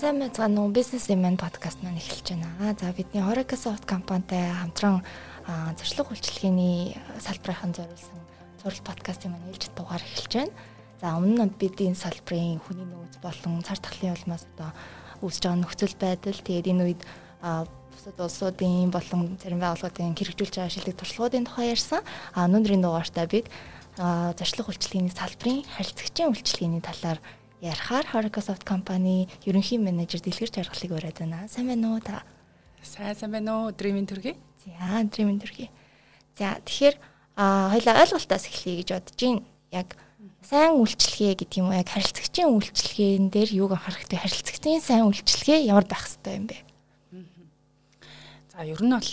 Сайн мэцгаан нуу бизнес эмэн подкаст маань эхэлж байна. За бидний Horeca Soft компанитай хамтран зуршлаг үйлчилгээний салбарынхан зориулсан зураг подкастын маань ээлж дугаар эхэлж байна. За өмнө нь бид энэ салбарын хүний нөөц болон цар тахлын улмаас одоо үүсэж байгаа нөхцөл байдал тэгээд энэ үед бусад улсуудын болон зарим байгууллагуудын хэрэгжүүлж байгаа шилдэг туршлагуудын тухай ярьсан. А өнөөдрийн дугаартаа бид зуршлаг үйлчилгээний салбарын харилцагчийн үйлчилгээний талаар ярихаар Horecasoft компани ерөнхий менежер дэлгэр жаргалыг ураад байна. Сайн байна уу та? Сайн сайн байна уу? Өдрийн төргий. За, өдрийн төргий. За, тэгэхээр хоёлаа ойлголтоос эхлэе гэж бодож байна. Яг сайн үйлчлэгээ гэдэг юм уу? Яг харилцагчийн үйлчлэгээн дээр юуг анхаарах вэ? Харилцагчийн сайн үйлчлэгээ ямар байх ёстой юм бэ? За, ер нь бол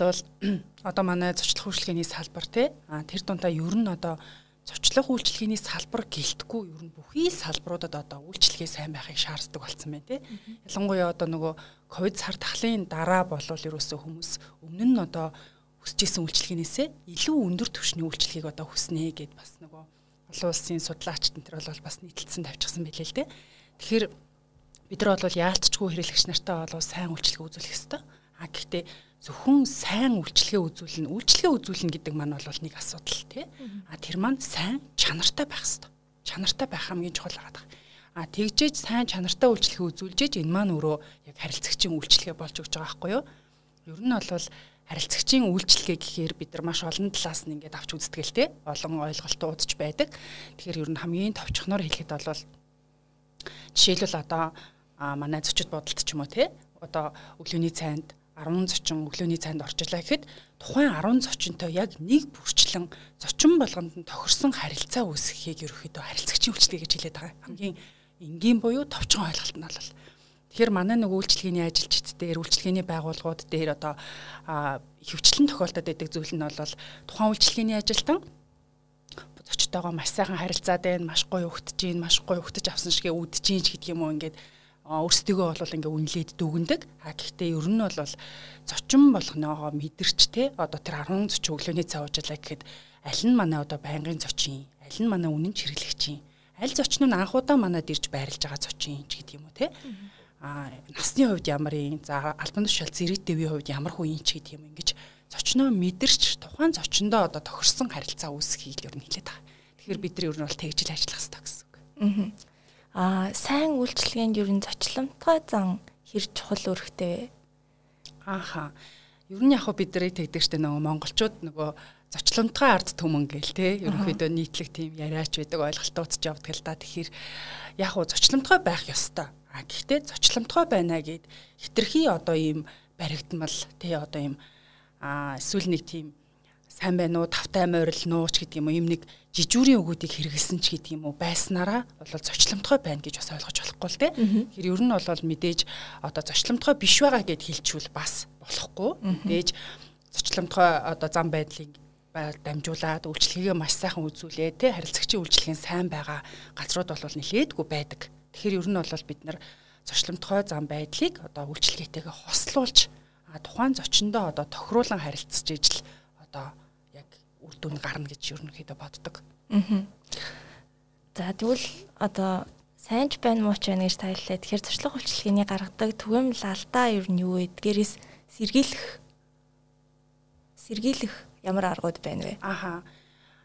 одоо манай зочлох үйлчлэгээний салбар тий. А тэр дундаа ер нь одоо зочлох үйлчлэгээний салбар гэлтгүй ер нь бүхий салбаруудад одоо үйлчлэгээ сайн байхыг шаарддаг болсон байна тий. Ялангуяа одоо нөгөө ковид сар тахлын дараа болвол ерөөсөө хүмүүс өмнө нь одоо хүсэж исэн үйлчлэгээнээсээ илүү өндөр түвшний үйлчлэгийг одоо хүснэ гэд бас нөгөө олон улсын судлаачид энэ төр бол бас нийтлэлсэн тавьчихсан байлээ л дээ. Тэгэхээр бид нар бол яалтчгүй хэрэглэгч нартай бол сайн үйлчлэг үзүүлэх ёстой. А гэхдээ зөвхөн сайн үйлчлэгээ үзүүлнэ үйлчлэгээ үзүүлнэ гэдэг маань бол нэг асуудал тий. А тэр маань сайн чанартай байх хэрэгтэй. Чанартай байх хамгийн чухал байгаа. А тэгжээж сайн чанартай үйлчлэгээ үзүүлжээж энэ маань өөрөө яг харилцагчийн үйлчлэгээ болж өгч байгаа байхгүй юу? Ер нь бол харилцагчийн үйлчлэгээ гэхээр бид нар маш олон талаас нь ингээд авч үздэг л тий. Олон ойлголтоо удаж байдаг. Тэгэхээр ер нь хамгийн товчхоноор хэлэхэд бол жишээлбэл одоо манай зочид бодолт ч юм уу тий. Одоо өглөөний цайнд 10 зочин өглөөний цайнд орж илаа гэхэд тухайн 10 зочинтой яг нэг бүрчлэн зочин болгонд нь тохирсон харилцаа үүсгэхийг ерөөхдөө харилцагчийн үйлчлэгээ гэж хэлээд байгаа. Хамгийн энгийн буюу товчхон ойлголт нь бол Тэгэхээр манай нэг үйлчлэгээний ажилчид дээр үйлчлэгээний байгууллагууд дээр одоо хөвчлэн тохиолдод байдаг зүйл нь бол тухайн үйлчлэгээний ажилтан зочтойгоо маш сайхан харилцаад байна, маш гоё өгтөж гин, маш гоё өгтөж авсан шигээ үдэж гин гэдэг юм уу ингээд өөрсдөө бол ингээ үнэлээд дүгндэг. А гэхдээ ер нь бол зочин болгоноогоо мэдэрч те одоо тэр 10 зочин өглөөний цай уучлаа гэхэд аль нь манай одоо байнгын зочин, аль нь манай үнэн чиргэлэгч юм. Аль зочин нь анхудаа манад ирж байрлаж байгаа зочин ч гэдэг юм уу те. А насны хувьд ямар юм, за албан тушаал зэрэг дэвийн хувьд ямар хүн юм ч гэдэг юм ингэж зочноо мэдэрч тухайн зочиндоо одоо тохирсон харилцаа үүсгэхийг ер нь хэлээд байгаа. Тэгэхээр бид нар ер нь бол тэгжил ажиллах хэрэгтэй гэсэн үг. Аа Аа сайн үйлчлэгээнд ер нь зочломтгой зан хэр чухал үүрэгтэй вэ? Ааха. Ер нь яг бид нарыг тэгдэг штэ нөгөө монголчууд нөгөө зочломтгой ард түмэн гээл те ерөнхийдөө нийтлэг тийм яриач байдаг ойлголтууд ч явдаг л да. Тэгэхээр яг уу зочломтгой байх ёстой. А гэхдээ зочломтгой байна гэд хитрхи одоо ийм баригдмал те одоо ийм а эсвэл нэг тийм сайн байна уу, тавтай морил нууч гэдэг юм уу, юм нэг жижүүрийн өгүүдийг хэрэгэлсэн ч гэдэг юм уу байснараа бол зочломтгой байна гэж бас ойлгож болохгүй л дээ. Тэгэхээр ер нь бол мэдээж одоо зочломтгой биш байгаа гэд хэлчихвэл бас болохгүй. Мэдээж зочломтгой одоо зам байдлыг дамжуулаад үйлчлэгээ маш сайхан үзүүлээ тэ харилцагчийн үйлчлэгийн сайн байгаа газрууд бол нэлээдгүй байдаг. Тэгэхээр ер нь бол бид нар зочломтгой зам байдлыг одоо үйлчлэгээтэйгээ хослуулж тухайн зочиндоо одоо тохируулан харилцаж ижил одоо үр дүн гарна гэж ерөнхийдөө боддог. Аа. За тэгвэл одоо сайнч байна мууч байна гэж таяллаа. Тэгэхээр зуршлах үйлчлэгээний гаргадаг түгээмэл алдаа ер нь юу вэ? Дээрээс сэргийлэх сэргийлэх ямар аргууд байна вэ? Аха.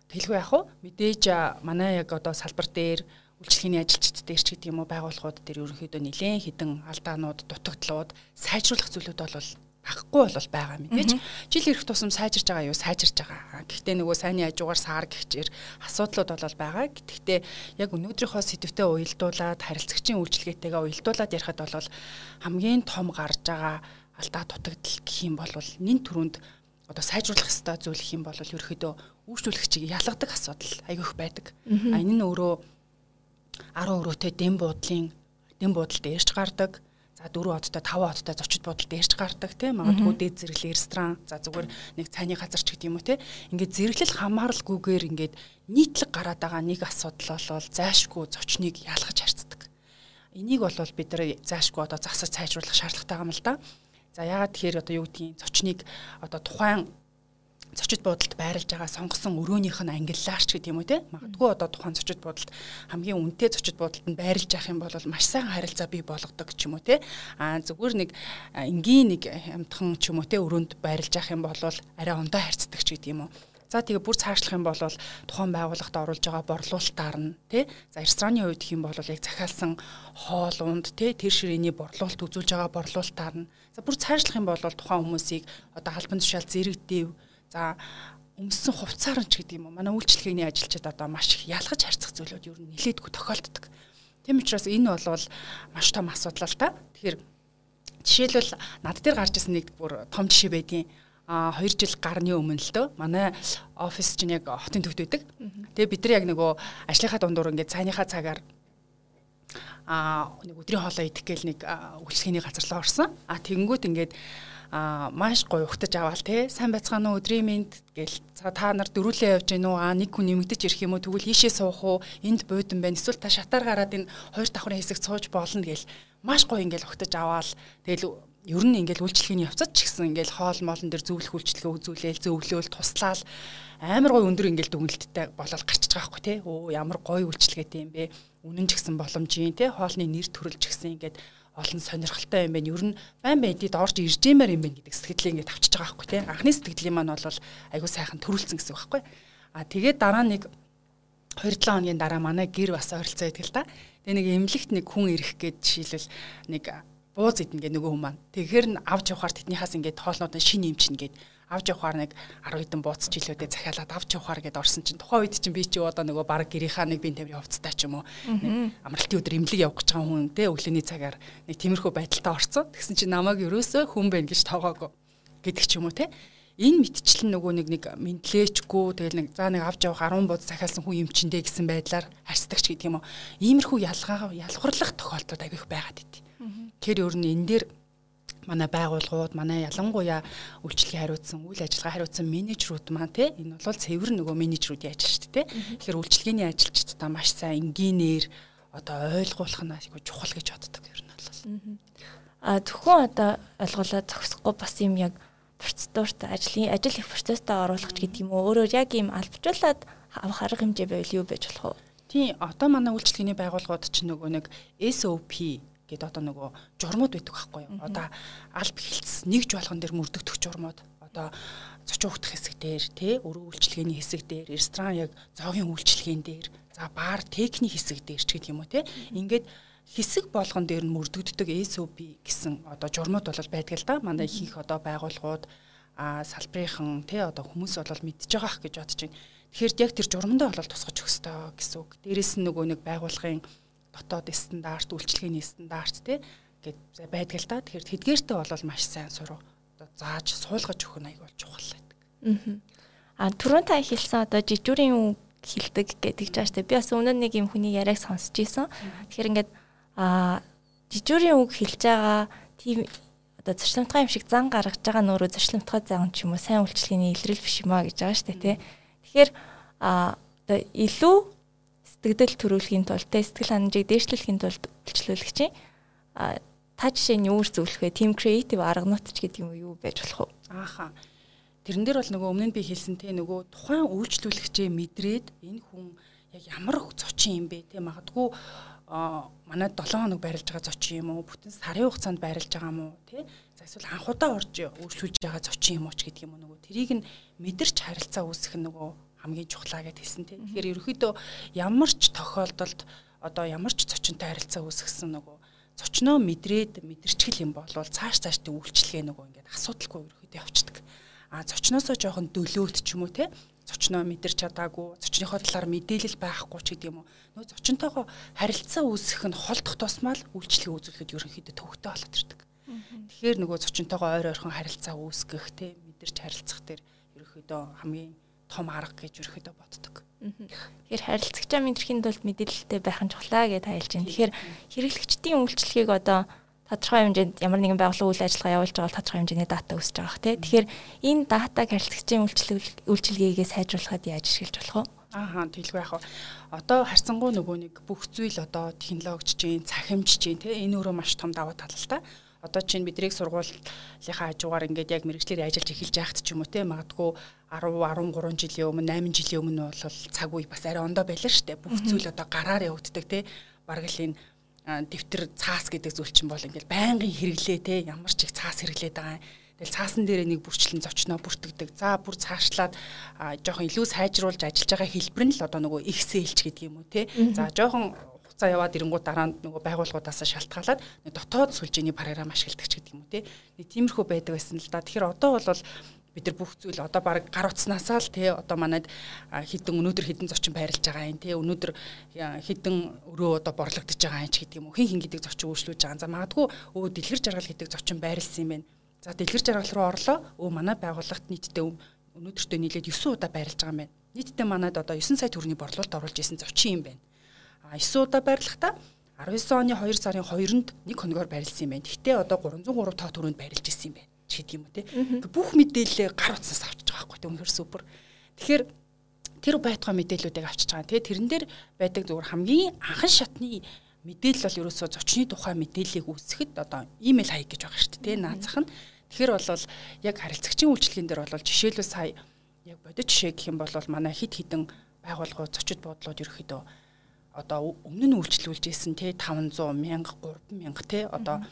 Тэгэлгүй яах вэ? Мэдээж манай яг одоо салбар дээр үйлчлэгээний ажилчид дээр ч гэдэг юм уу байгууллагууд дээр ерөнхийдөө нэлээд хідэн алдаанууд, дутагдлууд сайжруулах зүйлүүд бол багхгүй бол байгаа мэдээч жил ирэх тусам сайжирч байгаа юу сайжирч байгаа. Гэхдээ нөгөө сайнны хажуугаар саар гихчээр асуудлууд бол байгаа. Гэхдээ яг өнөөдрийнхөө сэдвтэ уялдуулаад харилцагчийн үйлчлэгээтэйгээ уялдуулаад ярихад бол хамгийн том гарч байгаа алдаа дутагдал гэх юм бол нин төрөнд одоо сайжруулах ёстой зүйл гэх юм бол ерөөхдөө үйлчлүүлэгчийг ялгадаг асуудал айгүйх байдаг. А энэ нь өөрөө 10 өрөөтэй дэм буудлын дэм буудалд ээрч гардаг 4 одтой 5 одтой зочид бодолд ярьж гардаг тийм магадгүй дээд зэрэглэл ресторан за зүгээр нэг цайны газар ч гэдэг юм уу тийм ингээд зэрэглэл хамааралгүйгээр ингээд нийтлэг гараад байгаа нэг асуудал бол зайшгүй зочныг ялгаж харцдаг. Энийг бол бид нар зайшгүй одоо засаж сайжруулах шаардлагатай юм л да. За яагаад тэгэхээр одоо юу гэдгийг зочныг одоо тухайн зочид буудалд байрлаж байгаа сонгосон өрөөнийх нь ангиллаарч гэдэг юм уу те? Магадгүй одоо тухайн зочид буудалд хамгийн үнэтэй зочид буудалд нь байрлаж явах юм бол маш сайн харилцаа бий болгодог ч юм уу те? А зүгээр нэг энгийн нэг амтхан ч юм уу те өрөөнд байрлаж явах юм бол арай ондоо харьцдаг ч гэдэг юм уу. За тэгээ бүр цаашлах юм бол тухайн байгууллагад оруулж байгаа борлуулалтаар нь тий за рестораны гэх юм бол яг захиалсан хоол унд тий тэр ширээний борлуулалт үзүүлж байгаа борлуулалтаар нь. За бүр цаашлах юм бол тухайн хүмүүсийг одоо албан тушаал зэрэгдэв за өмссөн хувцаар нь ч гэдэг юм уу манай үйлчлэгээний ажилчид одоо маш их ялгаж харьцах зүйлүүд ер нь нилээдгүй тохиолддог. Тийм учраас энэ бол маш том асуудал л та. Тэгэхээр жишээлбэл над дээр гарч ирсэн нэг бүр том жишээ байдیں۔ а 2 жил гарны өмнө л дөө манай офис чинь яг хотын төвд байдаг. Тэгээ бид нар яг нөгөө ажлынхаа дундуур ингээд цайныхаа цагаар а нэг өдрийн хоолоо идэх гээл нэг үйлчлэгээний газар руу орсон. А тэгэнгүүт ингээд а маш гоё ухтаж аваал те. Сайн байцгаана уу? Өдрийн мэнд гэл. Та нар дөрүүлээ явж гэнэ үү? А нэг хүн нэмэгдэж ирэх юм уу? Тэгвэл ийшээ суух уу? Энд буудан байна. Эсвэл та шатаар гараад энэ хоёр давхрын хэсэг сууж болно гэл. Маш гоё ингээл ухтаж аваал. Тэгэл ер нь ингээл үйлчлэгээний явцад ч гэсэн ингээл хоол моолн дээр зөвлөх үйлчлэгээ үзүүлээл зөвлөөл туслаал. Амар гой өндөр ингээл дүгнэлттэй болол гарчиж байгаа хгүй те. Өө ямар гой үйлчлэгээтэй юм бэ? Үнэн ч гэсэн боломжийн те. Хоолны нэр төрөл ч гэсэн ингээд олон сонирхолтой юм байна. Ер нь байн байдид орж ирж имээр юм байна гэдэг сэтгэлээ ингээд авчиж байгаа байхгүй тий. Анхны сэтгэлийн маань бол айгүй сайхан төрүүлсэн гэсэн үг байхгүй. А тэгээд дараа нэг 2-7 хоногийн дараа манай гэр бас ойролцоо идэл та. Тэгээ нэг эмнэлэгт нэг хүн ирэх гээд жишээлбэл нэг бууз идэнэ гэ нөгөө хүн маань. Тэгэхээр нь авч явахаар тэднийхээс ингээд тоолнууд нь шин эмчин гээд авч явахаар нэг 10 хэдэн бууц жилүүдэд захиалаад авч явахаар гэдээ орсон чинь тухайн үед чинь би чи одоо нөгөө баг гэрийнхаа нэг бие тамирын хувцастай ч юм уу нэг амралтын өдөр эмнэлэг явах гэж байгаа хүн те өглөөний цагаар нэг тиймэрхүү байдалтай орсон. Тэгсэн чинь намайг ерөөсөө хүн байна гэж тоогоогүй гэдэг ч юм уу те энэ мэдчлэн нөгөө нэг нэг мэдлээчгүй тэгэл нэг за нэг авч явах 10 бод захиалсан хүн юм чиндээ гэсэн байдлаар харьцдагч гэдэг юм уу. Иймэрхүү ялгаа ялгуурлах тохиолдол авих байгаад идэв. Тэгэхээр ер нь энэ дээр манай байгууллагууд манай ялангуяа үйлчлэгээ хариуцсан үйл ажиллагаа хариуцсан менежерүүд маань те энэ бол цэвэр нөгөө менежерүүдийн ажил шүү дээ те тэгэхээр үйлчлэгээний ажилчдаа маш сайн энгийнээр одоо ойлгуулах нь айгүй чухал гэж боддог ер нь бол. А зөвхөн одоо ойлголоо зогсохгүй бас юм яг процедурт ажлын ажил их процесстэй оруулах гэдэг юм уу? Өөрөөр яг юм албажуулаад авах арга хэмжээ байвал юу байж болох вэ? Тийм одоо манай үйлчлэгээний байгууллагууд чинь нөгөө нэг SOP гэд одоо нөгөө журмууд байдаг байхгүй юу. Одоо алба хилцс нэгж болгон дээр мөрдөгдөх журмууд. Одоо зочин хөвтөх хэсэг дээр тий өрөө үйлчлэгээний хэсэг дээр ресторан яг зоогийн үйлчлэгээн дээр за бар техник хэсэг дээр ч гэдэг юм уу тий. Ингээд хэсэг болгон дээр нь мөрдөгддөг SOP гэсэн одоо журмууд бол байдаг л да. Манай их одоо байгууллагууд а салбарынхан тий одоо хүмүүс бол мэдж байгаах гэж бодож байна. Тэгэхээр яг тэр журмандаа бол тусгаж өгөх ёстой гэсэн үг. Дээрээс нь нөгөө нэг байгууллагын дотоод стандарт, үйлчлэгээний стандарт тий гэд байдаг л да. Тэгэхээр тэдгээртээ бол маш сайн одоо зааж суулгаж өгөх нь аяг бол чухал байдаг. Аа. Түрүүн та хэлсэн одоо жижүүрийн үг хилдэг гэдэг ч ааштай. Би бас өмнө нэг юм хүний яриаг сонсч ийсэн. Тэгэхээр ингээд аа жижүүрийн үг хэлж байгаа тийм одоо зөрчилдмтгай юм шиг зан гаргаж байгаа нөрөө зөрчилдмтгай зан ч юм уу сайн үйлчлэгээний илрэл биш юм а гэж байгаа шүү дээ тий. Тэгэхээр а одоо илүү сэтгэл төрүүлэхийн тулд тэ сэтгэл ханамжийг дээшлүүлэхийн тулд үйлчлүүлэгчийн та жишээ нь юур зөвлөх вэ? Team creative арганууд ч гэдэг юм юу байж болох вэ? Ааха. Тэрэн дээр бол нөгөө өмнө нь би хэлсэн те нөгөө тухайн үйлчлүүлэгчээ мэдрээд энэ хүн яг ямар зочин юм бэ те магадгүй манай 7 хоног байрлаж байгаа зочин юм уу бүтэн сарын хугацаанд байрлаж байгаа юм уу тий за эсвэл анхудаа орж үйлчлүүлж байгаа зочин юм уу ч гэдэг юм уу нөгөө тэрийг нь мэдэрч харилцаа үүсгэх нөгөө хамгийн чухлаа гэд хэлсэн тийм. Тэгэхээр ерөөхдөө ямар ч тохиолдолд одоо ямар ч зочинтой харилцаа үүсгэсэн нөгөө зочноо мэдрээд мэдэрчгэл юм бол цааш цаашдын үйлчлэгээ нөгөө ингээд асуудалгүй ерөөхдөө явцдаг. А зочноосоо жоохон дөлөөт ч юм уу те зочноо мэдэрч чадаагүй зочныхоо талаар мэдээлэл байхгүй ч гэдэг юм уу нөө зочинтойгоо харилцаа үүсгэх нь холдох тусмал үйлчлэгээ үзүүлэхэд ерөнхийдөө төвөгтэй болоод ирдэг. Тэгэхээр нөгөө зочинтойгоо ойр ойрхон харилцаа үүсгэх те мэдэрч харилцах дээр ерөнхийдөө хамгийн том арга гэж ерөөхдөө боддог. Тэгэхээр харилцагчаа мэдрэхийн тулд мэдээлэлтэй байх нь чухлаа гэж тайлж байна. Тэгэхээр хэрэглэгчдийн үйлчлэгийг одоо тодорхой хэмжээнд ямар нэгэн байгууллага үйл ажиллагаа явуулж байгаа бол тодорхой хэмжээний дата үүсэж байгаа тий. Тэгэхээр энэ датаг харилцагчийн үйлчлэг үйлчилгээгээ сайжруулахад яаж ашиглаж болох вэ? Аа тэлгүй яах вэ? Одоо харьцангуй нөгөө нэг бүх зүйл одоо технологич чинь, цахимж чинь тий энэ өөрөө маш том даваа тал л та. Одоо чинь бидрийг сургуулийнхаа хажуугаар ингээд яг мэрэгчлэр ажиллаж эхэлж байхад ч юм уу те магадгүй 10 13 жилийн өмнө 8 жилийн өмнө бол цаг үе бас арай ондоо байлаа шүү дээ. Бүх зүйл одоо гараар явагддаг те. Бараг л энэ дэвтэр цаас гэдэг зүйл чинь бол ингээд байнгын хэрэглээ те ямар ч их цаас хэрэглээд байгаа юм. Тэгэл цаасан дээрээ нэг бүрчлэн зочноо бүртгэдэг. За бүр цаашлаад жоохон илүү сайжруулж ажиллаж байгаа хэлбэр нь л одоо нөгөө Excel-ч гэдэг юм уу те. За жоохон хугацаа яваад ирэнгүүт дараа нь нөгөө байгууллагуудаас шалтгаалаад дотоод сүлжээний програм ашигладаг ч гэдэг юм уу те. Нэг тиймэрхүү байдаг байсан л да. Тэгэхээр одоо бол бид нар бүх зүйл одоо баг гар утснаасаа л тий одоо манайд хідэн өнөөдөр хідэн зочин байрлаж байгаа юм тий өнөөдөр хідэн өрөө одоо борлогдож байгаа юм ч гэдэг юм уу хин хин гэдэг зочин үйлчлүүлж байгаа. За магадгүй өө дэлгэр жаргал гэдэг зочин байрлсан юм байна. За дэлгэр жаргал руу орлоо. Өө манай байгууллагт нийтдээ өнөөдөртөө нийлээд 9 удаа байрлаж байгаа юм байна. Нийтдээ манайд одоо 9 сая төгрөгийн борлуулалт оруулж исэн зочин юм байна. 9 удаа байрлахдаа 19 оны 2 сарын 2-нд нэг хоногоор барилсан юм байна. Гэхдээ одоо 303 тоо төрөнд барилж исэн юм байна. Ч гэдэг юм уу те. Бүх мэдээлэл гар утсаас авчиж байгаа байхгүй те. Үнэхээр супер. Тэгэхээр тэр байтугай мэдээллүүдийг авчиж байгаа. Тэгээ тэрэн дээр байдаг зүгээр хамгийн анхан шатны мэдээлэл бол ерөөсөө зочны тухай мэдээллийг үүсгэхэд одоо имэйл хаяг гэж байгаа шүү дээ. Тэ наацах нь. Тэгэхээр бол яг харилцагчийн үйлчлэгэн дээр бол жишээлбэл сая яг бодит жишээ гэх юм бол манай хид хідэн байгууллагууд зочид буудлууд ерөөхдөө одоо өмнө нь үйлчлүүлж исэн те 500 мянга 3000 те одоо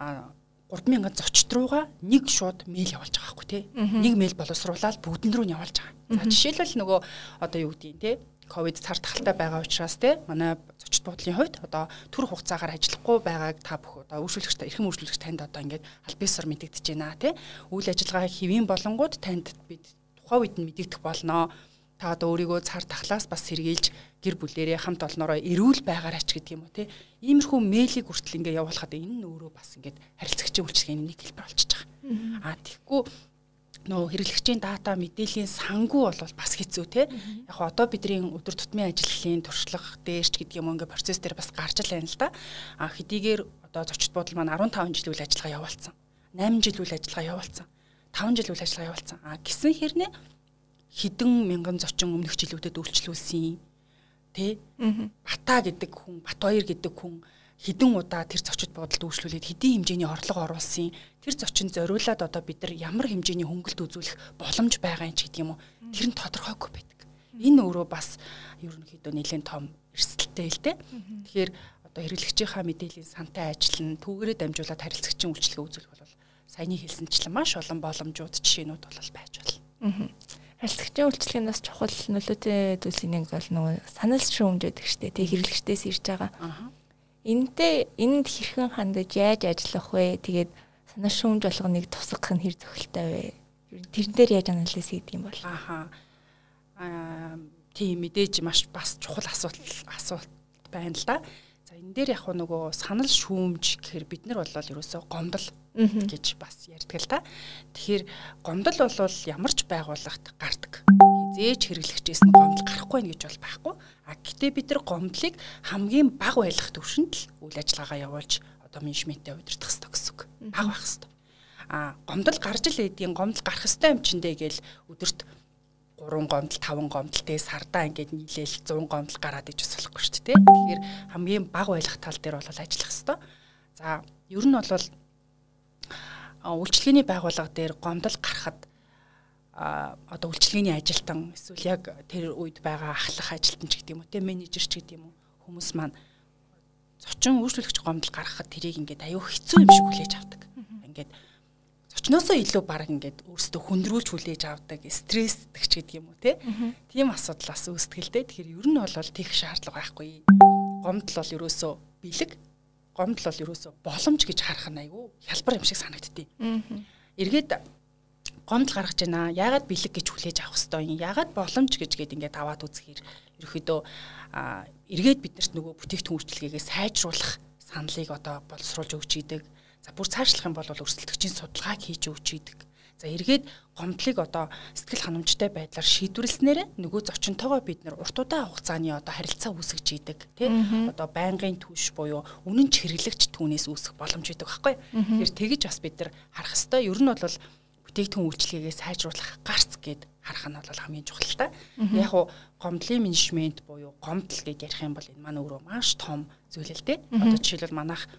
а 3000 зочд руугаа нэг шууд мэйл явуулж байгаа байхгүй те. Нэг мэйл боловсруулаад бүгдэн рүү нь явуулж байгаа. За жишээлбэл нөгөө одоо юу гэдгийг те ковид цар тахалтай байгаа учраас те манай зочд буудлын хувьд одоо төр хугацаагаар ажиллахгүй байгааг та бүх одоо үйлчлэгч эрхэм үйлчлэгч танд одоо ингээд албисаар мэдэгдэж байна те. Үйл ажиллагаа хэвийн болонгууд танд бид тухайн үед нь мэдэгдэх болноо та одоо өөрийгөө цар тахлаас бас сэргийлж гэр бүлэрээ хамт олноороо эрүүл байгаарай ч гэдэг юм уу те. Иймэрхүү мэйлийг хүртэл ингээ явуулахад энэ нь өөрөө бас ингээд харилцагчийн үйлчлэгээний нэг хэлбэр болчихж байгаа. Аа тэгэхгүй нөө хэрэглэгчийн дата мэдээллийн сангуу бол бас хэцүү те. Яг одоо бидний өдөр тутмын ажлын туршлага дээрч гэдэг юм ингээ процесс дээр бас гарч л байна л да. А хэдийгээр одоо зочд буудал маань 15 жил үйл ажиллагаа явуулсан. 8 жил үйл ажиллагаа явуулсан. 5 жил үйл ажиллагаа явуулсан. А гисэн хэрнээ хідэн мянган зочин өмнөх жилүүдэд үйлчлүүлсэн тий Бата гэдэг хүн Батбаяр гэдэг хүн хідэн удаа тэр зочид бодолд үйлчлүүлээд хэдийн хэмжээний орлого оруулсан. Тэр зочин зориулаад одоо бид нар ямар хэмжээний хөнгөлт үзүүлэх боломж байгаа юм ч гэдэг юм уу? Тэр нь тодорхойгүй байдаг. Энэ өөрөө бас ерөнхийдөө нэлээд том эрсдэлтэй л дээ тэгэхээр одоо хэрэглэгчийнхаа мэдээллийн сантай ажил нь түүгээрээ дамжуулаад харилцагчийн үйлчлэгээ үзүүлэх бол саяны хэлсэнчлэн маш олон боломжууд жишээнүүд бол байж болно Харилцагчийн үйлчлэгийн бас чухал нөлөөтэй зүйлсийн нэг бол нөгөө санал шүүмж байдаг штэ тий хэрэглэгчдээс ирж байгаа. Энтэй энд хэрхэн хандаж яаж ажиллах вэ? Тэгээд санал шүүмж болгоныг тусгах нь хэр зохилтой вэ? Тэрэн дээр яаж анализ хийдэг юм бол? Аха. Аа тийм мэдээж маш бас чухал асуулт асуулт байна л да. За энэ дээр яг нөгөө санал шүүмж гэхээр бид нар бол ерөөсөө гомдол гэж бас ярьдаг л та. Тэгэхээр гомдол бол ямар ч байгууллагт гардаг. Хизээч хэрэглэгчээс нь гомдол гарахгүй нь гэж бол байхгүй. А гэтээ бид нар гомдлыг хамгийн бага байлгах төвшөнд л үйл ажиллагаагаа явуулж одоо менежментээ удирдах хэрэгтэй гэсэн үг. Бага байх хэрэгтэй. А гомдол гарч л эдийн гомдол гарах хэрэгтэй юм чиндээ гээл өдөрт 3 гомдол 5 гомдол тэгээ сардаа ингээд нийлээл 100 гомдол гараад иж бас болохгүй шүү дээ. Тэгэхээр хамгийн бага байлгах тал дээр бол ажиллах хэрэгтэй. За ер нь бол үйлчлэгээний байгууллага дээр гомдол гарахад одоо үйлчлэгээний ажилтан эсвэл яг тэр үед байгаа ахлах ажилтан ч гэдэг юм уу те менежер ч гэдэг юм уу хүмүүс маань зочин үйлчлүүлэгч гомдол гаргахад тэрийг ингээд аюу хэцүү юм шиг хүлээж авдаг. Ингээд зочноосоо илүү баг ингээд өөрсдөө хүндрүүлж хүлээж авдаг, стрессдэг ч гэдэг юм уу те. Тийм асуудал бас дээ. Тэгэхээр ер нь бол тех шаардлага байхгүй. Гомдол бол ерөөсөө бэлэг гомдол бол ерөөсө боломж гэж харах нь айгүй хялбар юм шиг санагдтыг. Эргээд гомдол гаргаж байна. Яагаад бэлэг гэж хүлээж авах хэвээр юм? Яагаад боломж гэж гээд ингээд аваад үзэхээр ерөөхдөө эргээд биднэрт нөгөө бүтээгдэхүүн үйлчлэгээ сайжруулах саналыг одоо боловсруулж өгч идэг. За бүр цаашлах юм бол өрсөлдөгчийн судалгааг хийж өгч идэг. За эргээд гомдлыг одоо сэтгэл ханамжтай байдлаар шийдвэрлснээр нөгөө зочинтойгоо бид нэр урт удаан хугацааны одоо харилцаа үүсгэж идэг тий одоо байнгын түвш буюу үнэн ч хэрэглэгч түүнээс үүсэх боломж идэг байхгүй. Тэгэхээр тэгэж бас бид нар харах хэвээр ер нь бол бүтээгдэхүүн үйлчлэгээ сайжруулах гарц гэд харах нь бол хамгийн чухал та. Яг уу гомдлын менежмент буюу гомдол гэж ярих юм бол энэ маань өөрөө маш том зүйл л дээ. Одоо жишээлбэл манайх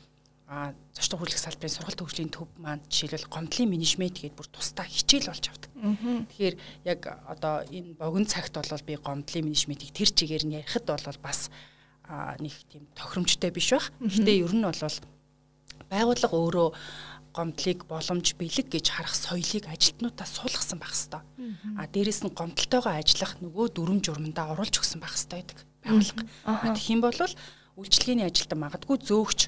а зочдын хөгжлөх салбарын сургалт хөгжлийн төв маань жишээлбэл гомдлын менежмент гэдэг бүр тусдаа хичээл болж авдаг. Тэгэхээр яг одоо энэ богино цагт бол би гомдлын менежментийг тэр чигээр нь ярихад бол бас нэг тийм тохиромжтой биш байх. Гэхдээ ер нь бол байгууллага өөрөө гомдлыг боломж бэлэг гэж харах соёлыг ажилтнуудаа суулгасан байх хэвээр. А дээрэс нь гомдолтойгоо ажиллах нөгөө дүрм журмандаа оруулж өгсөн байх хэвээр байдаг байгууллага. Тэгэх юм бол үйлчлэгээний ажилтан магадгүй зөөгч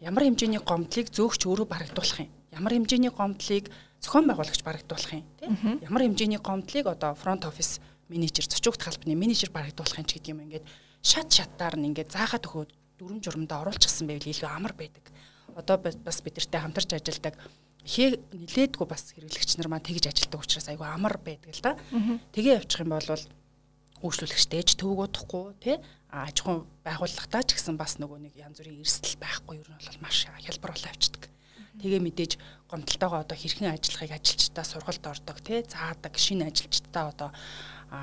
ямар хэмжээний гомдлыг зөөгч өөрөө барагдуулах юм. Ямар хэмжээний гомдлыг зохион байгуулагч барагдуулах юм тийм. Ямар хэмжээний гомдлыг одоо front office менежер, зочигт халбаны менежер барагдуулах юм ч гэдэг юм ингээд шат шатаар нь ингээд заагаад өгөөд дүрм журамдаа оруулчихсан байвал илүү амар байдаг. Одоо бас бидэртэй хамтарч ажилладаг хээ нилээдгүй бас хэрэглэгч нар маань тэгж ажилладаг учраас айгүй амар байдаг л да. Тэгээ явчих юм бол үйлчлүүлэгчтэйж төвөг удахгүй тий аж ахуйн байгууллагатаа ч гэсэн бас нөгөө нэг янз бүрийн эрсдэл байхгүй юу нь бол маш хялбар болоо авчдаг. Тэгээ мэдээж гомдолтойгоо одоо хэрхэн ажиллахыг ажилчдаа сургалт ордог тий заадаг шинэ ажилчдаа одоо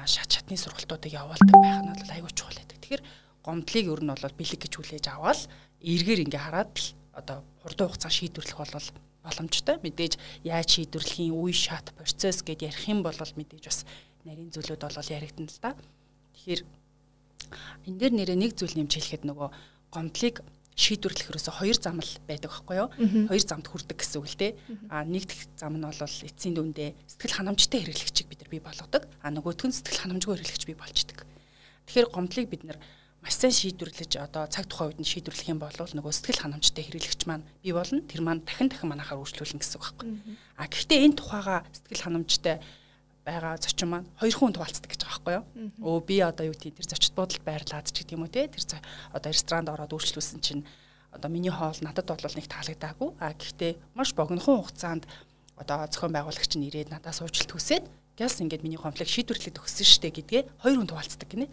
шат шатны сургалтуудыг явуулдаг байх нь бол айгүй чухал байдаг. Тэгэхээр гомдлыг ер нь бол бэлэг гэж хүлээж аваад эргээр ингээ хараад л одоо хурдан хугацаа шийдвэрлэх бол боломжтой. Мэдээж яаж шийдвэрлэхийн үе шат процесс гэдээ ярих юм бол мэдээж бас нарийн зүйлүүд бол яригдана л да. Тэгэхээр энэ дээр нэрээ нэг зүйл нэмж хэлэхэд нөгөө гомдлыг шийдвэрлэх ерөөсө хоёр зам л байдаг байхгүй юу? Хоёр замд хүрдэг гэсэн үг л дээ. А нэг зам нь бол эцсийн дүндээ сэтгэл ханамжтай хэрэглэгчийг бид нар бий болгодог. А нөгөөх нь сэтгэл ханамжгүй хэрэглэгч бий болчдөг. Тэгэхээр гомдлыг бид нар маш сайн шийдвэрлэж одоо цаг тухайн үед нь шийдвэрлэх юм бол нөгөө сэтгэл ханамжтай хэрэглэгч маань бий болно. Тэр маань дахин дахин манахаар үйлчлүүлнэ гэсэн үг байхгүй. А гэхдээ энэ тухайга сэтгэл ханамжтай байгаа зочин маань хоёр хүн хуваалцдаг гэж байгаа байхгүй юу. Өө би одоо юу тийм тэр зочид буудалд байрлаад ч гэдэг юм уу те тэр одоо ресторанд ороод үйлчлүүлсэн чинь одоо миний хоол надад бол нэг таалагдаагүй. А гэхдээ маш богинохон хугацаанд одоо зохион байгуулагч нь ирээд надаас уучлалт хүсээд гяс ингээд миний конфликт шийдвэрлээд өгсөн штэ гэдгээ хоёр хүн хуваалцдаг гинэ.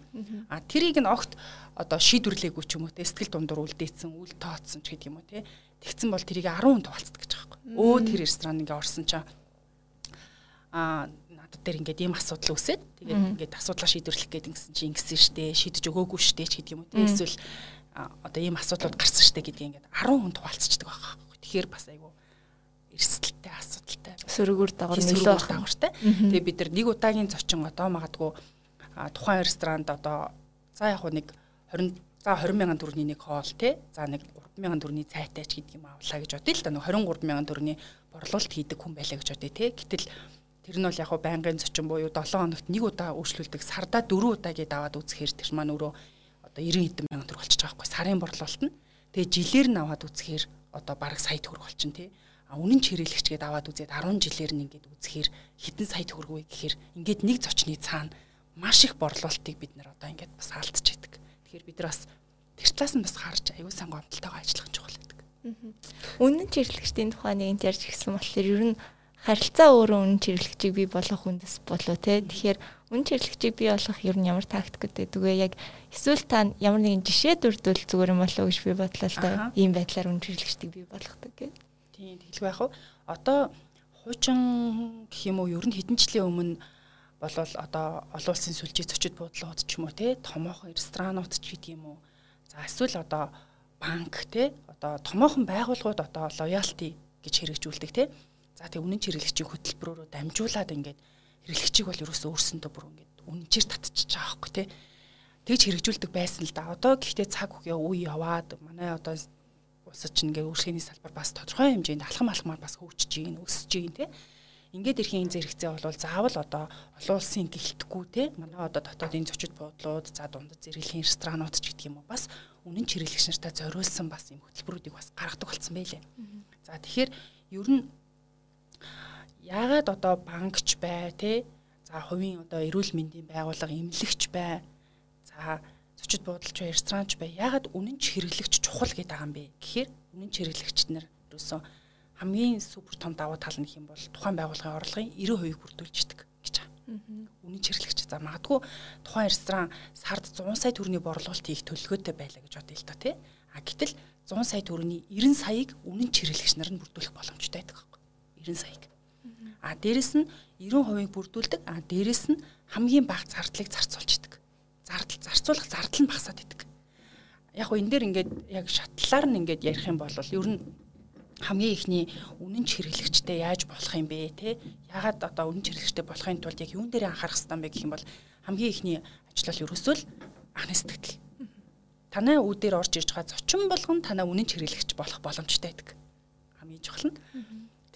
А тэрийг нь огт одоо шийдвэрлээгүй ч юм уу те сэтгэл дундуур үлдээсэн, үл тооцсон ч гэдэг юм уу те. Тэгсэн бол тэрийг 10 хүн хуваалцдаг гэж байгаа байхгүй. Өө тэр ресторан ингээ орсон чинь а надад дээр ингээд ийм асуудал үүсээд тэгээд ингээд асуудлаа шийдвэрлэх гээд ингэсэн чи ингэсэн штэ шийдэж өгөөгүй штэ ч гэдэг юм уу эсвэл одоо ийм асуудлууд гарсан штэ гэдгийг ингээд 10 хүнд хуваалцчихдаг байгаа. Тэгэхээр бас айгүй эрсдэлтэй асуудалтай. Сөргүүр дагавар нөлөө байх дагавартай. Тэгээ бид нар нэг удаагийн зочин одоо магадгүй тухайн ресторанд одоо за яг нэг 20 за 20 мянган төгрөгийн нэг хоол те за нэг 3 мянган төгрөгийн цайтай ч гэдэг юм авлаа гэж бодъё л да. 23 мянган төгрөгийн борлуулалт хийдэг хүн байлаа гэж бодъё те. Гэтэл Тэр нь бол яг хуу байнгын зочин буюу 7 хоногт нэг удаа үйлчлүүлдэг сардаа 4 удаа гээд аваад үзэхээр тэр маань өөрөө одоо 90 хэдэн мянган төгрөг болчихж байгаа байхгүй сарын борлуулалт нь. Тэгээ жилээр нь аваад үзэхээр одоо бараг сая төгрөг болчихно тий. А үнэн ч хэрэглэгч гээд аваад үзээд 10 жилээр нь ингээд үзэхээр хэдэн сая төгрөг вэ гэхээр ингээд нэг зочны цаана маш их борлуулалтыг бид нар одоо ингээд бас алдчихэдэг. Тэгэхээр бид нар бас тэр талаас нь бас харж аюул сан гомдолтойгоо ажиллах чухал гэдэг. Үнэн ч хэрэглэгчдийн тухай нэг ярьж гисэн болохоор ер нь харилцаа өөрөө үнэн чиглэгчийг бий болгох үндэс болоо те. Тэгэхээр үнэн чиглэгчийг бий болгох ер нь ямар тактик гэдэг вэ? Яг эсвэл та ямар нэгэн жишээ дүрдвэл зүгээр юм болоо гэж би бодлоо л да. Ийм байдлаар үнэн чиглэгчдийг бий болгодог гэх. Тийм тэгэлгүй яах вэ? Одоо хуучин гэх юм уу ер нь хэдэн жилийн өмнө болвол одоо олон улсын сүлжээ зочид буудлууд ч юм уу те томоохон ресторанууд ч гэдэг юм уу. За эсвэл одоо банк те одоо томоохон байгууллагууд одоо лоялти гэж хэрэгжүүлдэг те За тэг үнэн хэрэглэгчийн хөтөлбөрөөрөө дамжуулаад ингээд хэрэглэгчийг бол ерөөсөө өөрсөндөө бүр ингээд үнэнчээр татчихж байгаа байхгүй тий. Тэгж хэрэгжүүлдэг байсан л да. Одоо гэхдээ цаг үе үе яваад манай одоо улсад чинь ингээд үйлчлэгээний салбар бас тодорхой хэмжээнд алхам алхмаар бас хөгжиж гин өсөж гин тий. Ингээд ирэх энэ зэрэгцээ бол заавал одоо олон улсын гэлтгүү те манай одоо дотоодын зочид буудлууд за дундад зэрэглэлийн ресторанууд ч гэдэг юм уу бас үнэн чиглэгч нартай зориулсан бас юм хөтөлбөрүүдийг бас гаргадаг болсон байлээ. За тэгэхээр ер нь яагаад одоо банкч бай те за хувийн одоо эрүүл мэндийн байгууллага эмнэлэгч бай за зочид буудалч бай ресторанч бай яагаад үнэнч хэрэглэгч чухал гэдэг юм бэ гэхээр үнэнч хэрэглэгчд нар ерөөсөө хамгийн супер том давуу тал нь хэм бол тухайн байгууллагын орлогын 90% бүрдүүлждэг гэж байгаа. Үнэнч хэрэглэгч за магадгүй тухайн ресторан сард 100 сая төгрөгийн борлуулалт хийх төлөвлөгөөтэй байлаа гэж бодъё л та тий. А гэтэл 100 сая төгрөгийн 90 саяыг үнэнч хэрэглэгч нар нь бүрдүүлэх боломжтой байдаг байхгүй. 90 саяг. А дээрэс нь 90% бүрдүүлдэг. А дээрэс нь хамгийн бага зардлыг зарцуулж идэг. Зардал зарцуулах зардал нь багасаад идэг. Яг гоо энэ дээр ингээд яг шатлалаар нь ингээд ярих юм бол ер нь хамгийн ихний үнэн хэрэглэгчтэй яаж болох юм бэ те ягаад одоо үнэн хэрэглэгчтэй болохын тулд яг юун дээр анхаарах хэрэгтэй юм бэ гэх юм бол хамгийн ихний ажил бол ерөөсөө л анхны сэтгэл танай үүдээр орж ирж байгаа зочин болгон танай үнэн хэрэглэгч болох боломжтой байдаг хамгийн чухал нь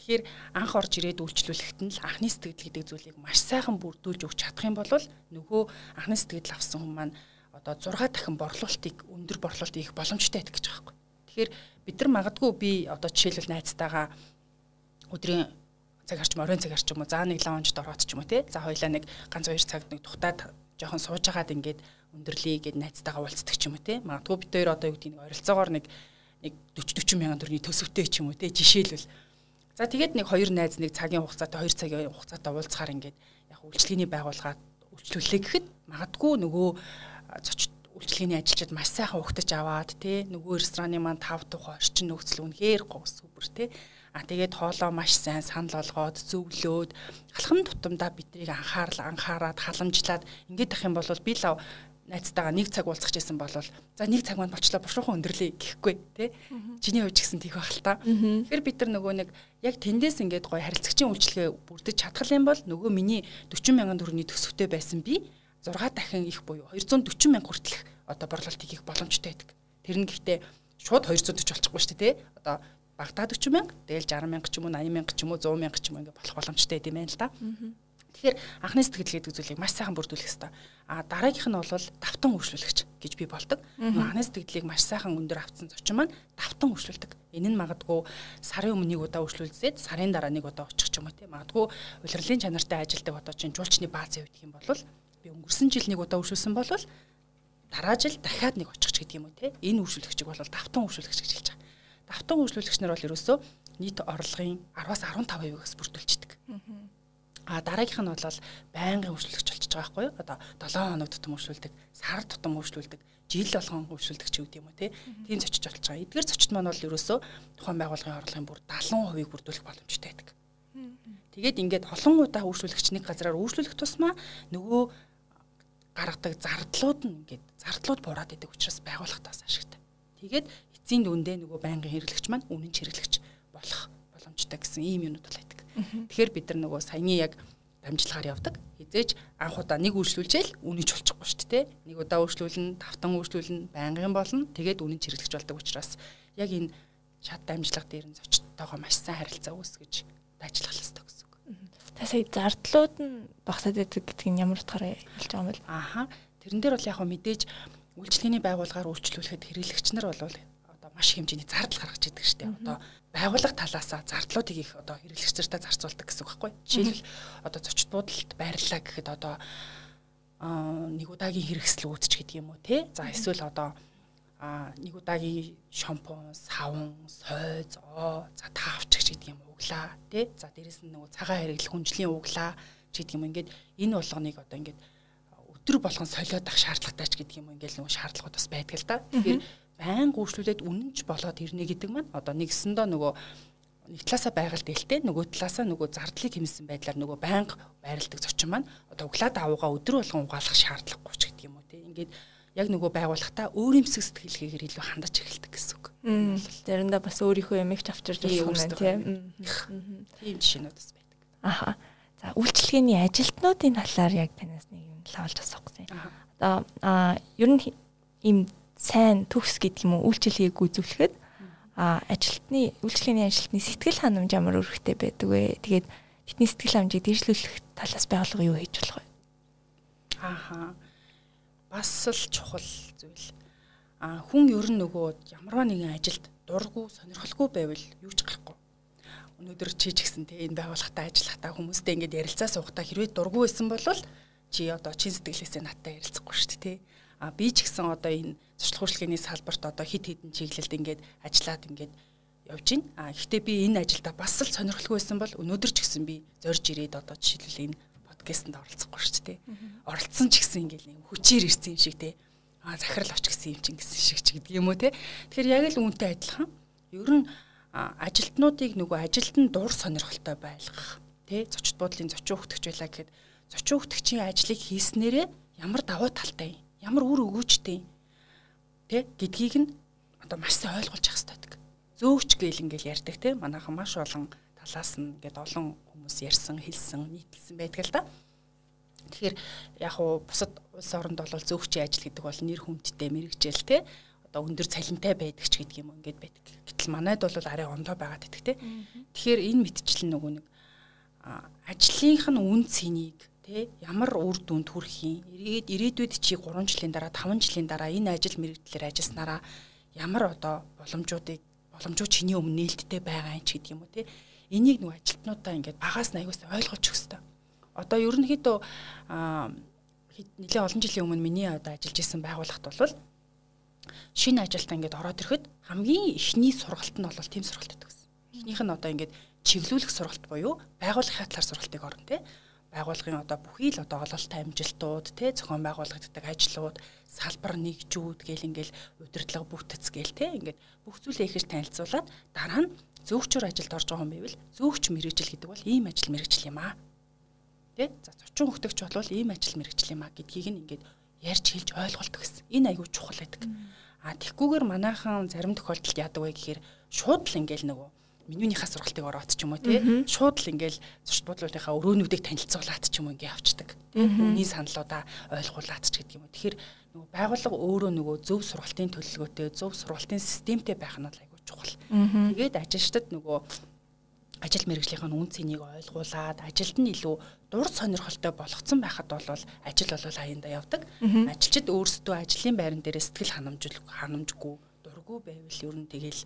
тэгэхээр анх орж ирээд үйлчлүүлэхэд нь л анхны сэтгэл гэдэг зүйлийг маш сайхан бүрдүүлж өгч чадах юм бол нөгөө анхны сэтгэл авсан хүмүүс маань одоо 6 дахин борлуулалтыг өндөр борлуулалт хийх боломжтой байдаг гэж байгаа юм. Тэгэхээр бид нар магадгүй би одоо жишээлбэл найзтайгаа өдрийн цаг арчим оройн цаг арчим уу за нэг лаунжд ороод ч юм уу те за хоёлаа нэг ганц хоёр цагт нэг тухтаад жоохон сууж агаад ингээд өндөрлөе гэд найзтайгаа уулздаг ч юм уу те магадгүй бид хоёр одоо юу гэдэг нэг оролцоогоор нэг нэг 40 40 мянган төгрөгийн төсөвтэй ч юм уу те жишээлбэл за тэгээд нэг хоёр найз нэг цагийн хугацаатай хоёр цагийн хугацаатай уулзахаар ингээд яг үйлчлэгээний байгууллагад үйлчлүүлээ гэхэд магадгүй нөгөө зочд үйлчлэгээний ажилчид маш сайхан угтаж аваад тий нөгөө рестораны маань тав тухай орчин нөхцөл үнэхээр супер тий а тэгээд хоолоо маш сайн санал олгоод зөвлөөд алхам тутамдаа биднийг анхаарал анхаарад халамжлаад ингээд ах юм бол би лав найзтайгаа нэг цаг уулзах гэсэн бол за нэг цаг маань болчлоо бушуухан өндөрлөе гэхгүй тий чиний хувьд ч гэсэн тийх байх л та тэгэхээр бид нар нөгөө нэг яг тэндээс ингээд гоё харилцагчийн үйлчлэгээ бүрдэж чадхал юм бол нөгөө миний 40 мянган төгрөгийн төсөвтэй байсан би 6 дахин их буюу 240 мянга хүртэлх одоо борлуулалтыг хийх боломжтой байдаг. Тэр нь гэхдээ шууд 240 болчихгүй шүү дээ тий. Одоо багтаа 40 мянга, тэгэл 60 мянга ч юм уу 80 мянга ч юм уу 100 мянга ч юм уу ингээ болох боломжтой гэдэм байна л да. Тэгэхээр анхны сэтгэл гэдэг зүйлийг маш сайхан бүрдүүлэх хэрэгтэй. А дараагийнх нь бол давтан үйлчлүүлэгч гэж би болдог. Анхны сэтгэлийг маш сайхан өндөр авцсан зочин маань давтан үйлчлүүлдэг. Энэ нь магадгүй сарын өмнө нэг удаа үйлчлүүлсээд сарын дараа нэг удаа очих ч юм уу тийм. Магадгүй улирлын чанартай ажилдаг одоо чинь жуулчны баазын үед юм бол би өнгөрсөн жил нэг удаа үйлшүүлсэн бол дараа жил дахиад нэг очих ч гэдэг юм уу те энэ үйлшүүлэгчийг бол давтан үйлшүүлэгч гэж хэлж байгаа. Давтан үйлшүүлэгч нар бол ерөөсөө нийт орлогын 10-аас 15%-аас бүрдүүлчихдэг. А дараагийнх нь бол байнгын үйлшүүлэгч болчихж байгаа байхгүй юу? Одоо 7 хоног тутам үйлшүүлдэг, сар тутам үйлшүүлдэг, жил болгон үйлшүүлдэг ч үгүй юм уу те. Тийм зочиж болж байгаа. Эдгээр зочид маань бол ерөөсөө тухайн байгууллагын орлогын бүр 70%-ийг бүрдүүлэх боломжтой байдаг. Тэгээд ингээд олон удаа үйлшүүлэгч нэг газараар үйлшүүлэх тусмаа нөгөө гаргадаг зардлууд нь ингээд зардлууд бураад идэг учраас байгууллагатаас ашигтай. Тэгээд эцсийн дүндээ нөгөө байнгын хэрэглэгч маань үнэн хэрэглэгч болох боломжтой гэсэн ийм юмнууд бол байдаг. Тэгэхээр бид нар нөгөө саяны яг дамжлагаар явдаг. Хизээж анх удаа нэг үйлчлүүлжээл үнэж болчихгүй шүү дээ. Нэг удаа үйлчлүүлнэ, тавтан үйлчлүүлнэ, байнгын болно. Тэгээд үнэн хэрэглэгч болдог учраас яг энэ чад дамжлага дээр нь зочдтойгоо маш сайн харилцаа үүсгэж ажиллах хэрэгтэй гэсэн Та сая зардлууд нь багасаад байдаг гэдгийг нь ямар утгаараа хэлж байгаа юм бэ? Ааха. Тэрэн дээр бол яг мэдээж үйлчлэгээний байгууллагаар үйлчлүүлэхэд хэрэглэгч нар бол маш хэмжээний зардал гаргаж идэг дээ. Одоо байгууллага талаасаа зардлуудыг их одоо хэрэглэгч нартай зарцуулдаг гэсэн үг байхгүй. Жишээлбэл одоо зочд буудалд байрлалаа гэхэд одоо нэг удаагийн хэрэгсэл үүдч гэдэг юм уу те. За эсвэл одоо нэг удаагийн шампунь, савн, сойз, оо за таавчч гэдэг юм углаа тий. За дээрэс нь нөгөө цагаан хэрэглэх хүнжлийн углаа ч гэдэг юм ингээд энэ болгоныг одоо ингээд өдөр болгон солиод ах шаардлагатай ч гэдэг юм ингээд нөгөө шаардлагууд бас байдаг л да. Тэгэхээр байн гүйшлүүлээд үнэнч болоод ирнэ гэдэг маань одоо нэгсэндөө нөгөө нэг талаасаа байгаль дэлтэй нөгөө талаасаа нөгөө зардлыг хэмсэн байдлаар нөгөө байнга байрладаг зочин маань одоо углаад авууга өдөр болгон угаалах шаардлагагүй ч гэдэг юм уу тий. Ингээд яг нөгөө байгууллагатаа өөрөмсөг сэтгэлгээгээр илүү хандаж эхэлдэг гэсэн үг. Заримдаа бас өөрийнхөө ямиг ч авчирж болох юм тийм. Тийм жишээнүүд бас байдаг. Аха. За үйлчлэгээний ажилтнуудын талаар яг танаас нэг юм лавлж асуух гэсэн. Одоо ер нь ийм сайн төгс гэдэг юм уу үйлчлэгийг үзүүлэхэд а ажилтны үйлчлэгээний ажилтны сэтгэл ханамж ямар өрхтэй байдаг вэ? Тэгээд тэдний сэтгэл ханамжийг дээшлүүлэх талаас байгууллага юу хийж болох вэ? Ааха бас л чухал зүйл. А хүн ер нь нөгөө ямарваа нэгэн ажилд дургу сонирхолгүй байвал юу ч гарахгүй. Өнөөдөр чи ч гэсэн те энэ байгууллагатай ажиллахдаа хүмүүстэй ингээд ярилцаа суухдаа хэрвээ дургу байсан бол чи одоо чин сэтгэлээсээ надтай ярилцахгүй шүү дээ те. А би ч гэсэн одоо энэ зуршлах хөшлөгийн салбарт одоо хит хитэн чиглэлд ингээд ажиллаад ингээд явж байна. А гэхдээ би энэ ажилдаа бас л сонирхолгүй байсан бол өнөөдөр ч гэсэн би зорж ирээд одоо жишээлбэл энэ подкастэнд оролцохгүй шүү дээ. Оролцсон ч гэсэн ингээл нэг хүчээр ирсэн юм шиг те. Аа захирал оч гэсэн юм чинь гэсэн шиг ч гэдэг юм уу те. Тэгэхээр яг л үүнтэй адилхан. Ер нь ажилтнуудыг нөгөө ажилтан дур сонирхолтой байлгах те. Зочд буудлын зочин хөгтөгч байлаа гэхэд зочин хөгтөгчийн ажлыг хийснээрээ ямар давуу талтай юм ямар үр өгөөжтэй те гэдгийг нь одоо маш сайн ойлгуулж явах хэрэгтэй байдаг. зөөгч гээл ингээл ярьдаг те манайхан маш олон талаас нь ингээд олон хүмүүс ярьсан хэлсэн нийтлсэн байдаг л да. Тэгэхээр яг уу бусад улс оронд бол зөөгчийн ажил гэдэг бол нэр хүндтэй мэрэгжил те одоо өндөр цалинтай байдаг ч гэдэг юм ингээд байдаг. Гэтэл манайд бол арай ондоо байгаад байдаг те. Тэгэхээр энэ мэдчлэн нөгөө нэг ажлынх нь үн цэнийг тий ямар үр дүнд хүрэхийн ирээд ирээдүйд чи 3 жилийн дараа 5 жилийн дараа энэ ажил мэрэгдлэр ажилласнараа ямар одоо боломжуудыг боломжууд чиний өмнө нээлттэй байгаа юм ч гэдэг юм уу тий энийг нэг ажилтнуудаа ингээд багаас нь ойлгож өгөх хэрэгтэй. Одоо ерөнхийдөө нэлээд олон жилийн өмнө миний одоо ажиллаж исэн байгууллагт бол шинэ ажилтаа ингээд ороод ирэхэд хамгийн ихний сургалт нь бол тийм сургалт гэдэг. Эхнийх нь одоо ингээд чиглүүлэх сургалт буюу байгууллагын талаар сургалтыг орно тий байгууллагын одоо бүхий л одоо ололттой амжилтууд тий зохион байгуулагддаг ажлууд салбар нэгжүүд гэл ингээл удирдлага бүтц гэл тий ингээд бүх зүйлээ ихэж танилцуулаад дараа нь зөөгчөр ажилд орж байгаа юм байвал зөөгч мэрэгжил гэдэг бол ийм ажил мэрэгжил юм аа. Тий за зочин хөгтөгч бол ийм ажил мэрэгжил юм аа гэдгийг нь ингээд ярьж хэлж ойлголдог гэсэн. Энэ айгүй чухал байдаг. А тэгхгүйгээр манайхан зарим тохиолдолд яадаг вэ гэхээр шууд л ингээл нөгөө менюнийхаа сургалтыг ороод ч юм уу тий. Шууд л ингээл зурч бодлуулынхаа өрөөнүүдийг танилцуулаад ч юм уу ингээ авчдаг үүний саналуудаа ойлгуулад ч гэдэг юм уу. Тэгэхээр нөгөө байгууллага өөрөө нөгөө зөв сургалтын төлөвлөгөөтэй зөв сургалтын системтэй байх нь айгүй чухал. Тэгээд ажилчдад нөгөө ажил мэргэжлийнх нь үн цэнийг ойлгуулад ажилд нь илүү дур сонирхолтой болгоцсон байхад бол ажил бол аяндаа явдаг. Ажилчид өөрсдөө ажлын байран дээр сэтгэл ханамжгүй ханамжгүй дургүй байвал ер нь тэгэл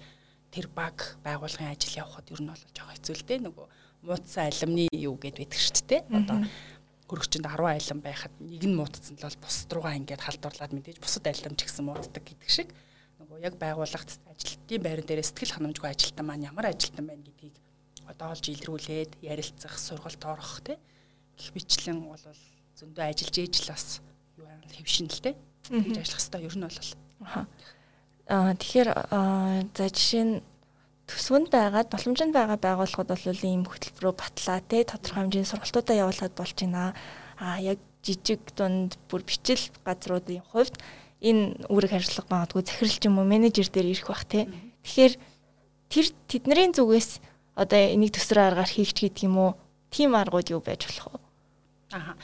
тэр баг байгуулгын ажил явахад ер нь бол жоохон хэцүү л дээ. Нөгөө муудсан алимны юу гэд байдаг шүү дээ одоо хөрөгчөнд 10 алим байхад нэг нь муудсан л бол бусд руугаа ингээд халдварлаад мэдээж бусад алим ч гэсэн мууддаг гэдэг шиг. Нөгөө яг байгууллагт ажилтны байран дээр сэтгэл ханамжгүй ажилтан маань ямар ажилтан байна гэдгийг одоо олж илрүүлээд ярилцах сургалт орох те гэх мэтлэн бол зөндөө ажиллаж ээж л бас юу хэвшин л те тэгж ажиллах хэрэгтэй ер нь бол Аа тэгэхээр за жишээ нь төсвөнд байгаад боломжинд байгаа байгууллагууд бол ийм хөтөлбөрөөр батлаа те тодорхой хэмжээний сургалтуудаа явуулаад болж байна. Аа яг жижиг дунд бүр бичил газруудын хувьд энэ үүрэг хариуцлага магадгүй захирал ч юм уу менежер дээр ирэх бах те. Тэгэхээр тэр тэдний зүгээс одоо энийг төсрөө аргаар хийгч гэдэг юм уу? Тим аргууд юу байж болох вэ? Аа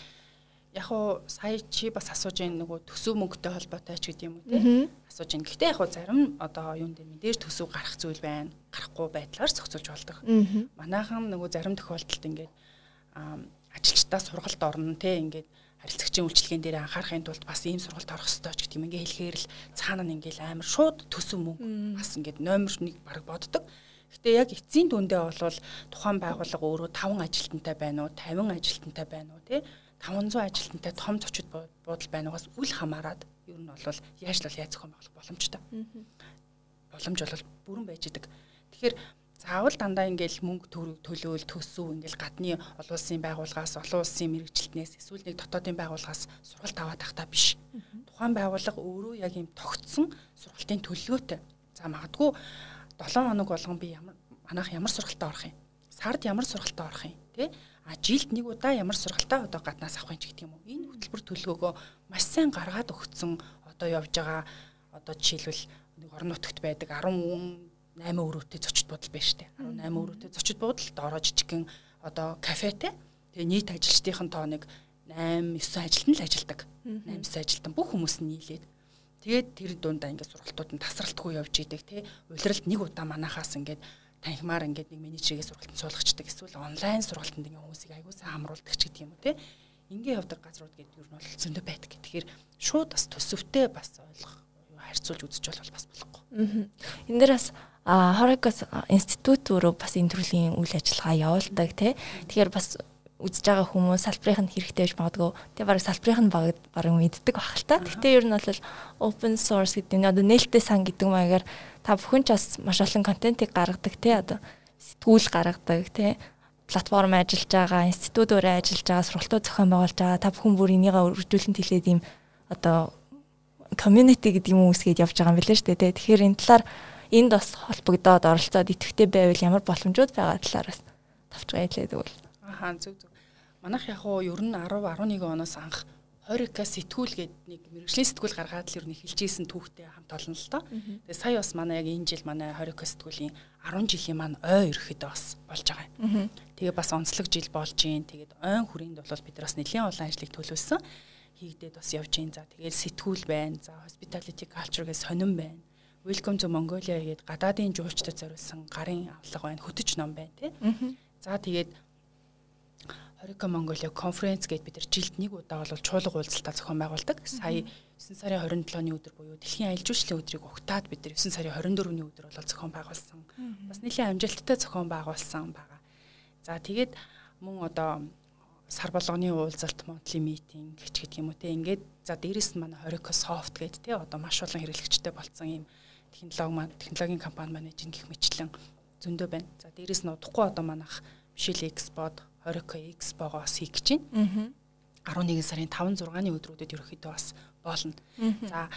яг уу сая чи бас асууж байгаа нөгөө төсөв мөнгөтэй холбоотой ч гэдэг юм уу тий асууж байна. Гэхдээ яг уу зарим одоо юун дээр мэдээж төсөв гарах зүйл байна. Гарахгүй байдлаар зохицуулж болдог. Манайхан нөгөө зарим тохиолдолд ингээд ажилчдаа сургалт орно тий ингээд харилцагчийн үйлчлэгэн дээр анхаарахын тулд бас ийм сургалт орох хэрэгтэй ч гэдэг юм ингээ хэлэхээр л цаана нь ингээл амар шууд төсөв мөнгө бас ингээд номер 1 баг боддог. Гэтэ яг эцсийн дүндээ бол тухайн байгууллага өөрөө 5 ажилтнтай байна уу, 50 ажилтнтай байна уу тий 500 ажилтнтай том зочид буудал байнаас үл хамааран ер нь бол яаж л яаж зохион байгуулах боломжтой. Боломж бол бүрэн байж идэг. Тэгэхээр заавал дандаа ингээл мөнгө төлөөл төсөв ингээл гадны олон улсын байгууллагаас олон улсын мэрэгчлэтнээс эсвэл нэг дотоодын байгууллагаас сургалт аваад тахта биш. Тухайн байгууллага өөрөө яг юм тогтсон сургалтын төлөвлөгөөтэй. За магадгүй 7 хоног болгон би ямар манайх ямар сургалтад орох юм? Сард ямар сургалтад орох юм? Тэ? А жилд нэг удаа ямар сургалтаа одоо гаднаас авах юм ч гэдэг юм уу. Энэ хөтөлбөр төлөвлөгөөгөө маш сайн гаргаад өгсөн одоо явж байгаа одоо жишээлбэл нэг орон нутагт байдаг 18 өрөөтэй зочид буудал байна штэ. 18 өрөөтэй зочид буудал доороо жижигхэн одоо кафетэй. Тэгээ нийт ажилчдын тоо нэг 8 9 ажилтан л ажилдаг. 8 9 ажилтан бүх хүмүүс нь нийлээд тэгээд тэр дундаа ингээд сургалтууд нь тасралтгүй явж идэг тий. Улиралд нэг удаа манахаас ингээд танхимаар ингээд нэг менежерээс сургалтанд суулгачдаг эсвэл онлайн сургалтанд ингээд хүмүүсийг аягуулсан хамруулдаг ч гэдэг юм уу те ингээд явдаг газрууд гэдэг юу нь бол зөндөө байдаг. Тэгэхээр шууд бас төсөвтэй бас ойлгох харьцуулж үзэж бол бас болохгүй. Энэ дээр бас Хорикос институт өөрөө бас энэ төрлийн үйл ажиллагаа явуулдаг тий. Тэгэхээр бас үзэж байгаа хүмүүс салбарынх нь хэрэгтэй байж магадгүй. Тэгээ бараг салбарынх нь баг бараг мэддэг баг л та. Гэтэ ер нь бол open source гэдэг нь одоо нээлттэй сан гэдэг маягаар та бүхэн ч бас маш олон контентыг гаргадаг тий одоо сэтгүүл гаргадаг тий платформ ажиллаж байгаа, институт өөрөө ажиллаж байгаа, сургалтууд зохион байгуулж байгаа. Та бүхэн бүр энийгээ үржүүлэн хэлээд ийм одоо community гэдэг юм үүсгээд явж байгаа юм билээ шүү дээ. Тэгэхээр энэ талаар энд бас холбогдоод оролцоод идэвхтэй байвал ямар боломжууд байгаа талаар бас тавчгаа хэлээд өгвөл. Ахаа зүг зүг. Манайх яг уу ер нь 10 11 оноос анх 20к сэтгүүл гээд нэг мэрэгжлийн сэтгүүл гаргаад л ер нь хэлжсэн түүхтэй хамт олон л доо. Тэгээ сая бас манай яг энэ жил манай 20к сэтгүүлийн 10 жилийн маань ой ерөөхдөө бас болж байгаа. Тэгээ бас онцлог жил болж гин. Тэгээд ойн хүрээнд бол бид бас нэлийн олон ажлыг төлөвлөсөн хийгдээд бас явж гин. За тэгээд сэтгүүл байна. За hospitality culture гэж сонирн байна. Welcome to Mongolia гээд гадаадын жуулчдад зориулсан гарын авлага байна. Хөтөч ном байна тий. За тэгээд Хорика Монголиа конференц гээд бид нар жилд нэг удаа бол чуулга уулзалтаа зохион байгуулдаг. Сая 9 сарын 27-ны өдөр буюу Дэлхийн аялал жуулчлалын өдрийг угтаад бид нар 9 сарын 24-ний өдөр бол зохион байгуулсан. Бас нэлийн амжилттай зохион байгуулсан байгаа. За тэгээд мөн одоо сар болгоны уулзалт, монthly meeting гэж гэдэг юм уу те. Ингээд за дээрэс нь манай Horika Soft гэдэг те одоо маш олон хэрэглэгчтэй болцсон юм технологи маань технологийн компани менежинг гэх мэтлэн зөндөө байна. За дээрэс нь удахгүй одоо манайх Michelle Export Horika Expo-го бас хийх гэж байна. 11 сарын 5 6-ны өдрүүдэд ерөөхдөө бас болно. За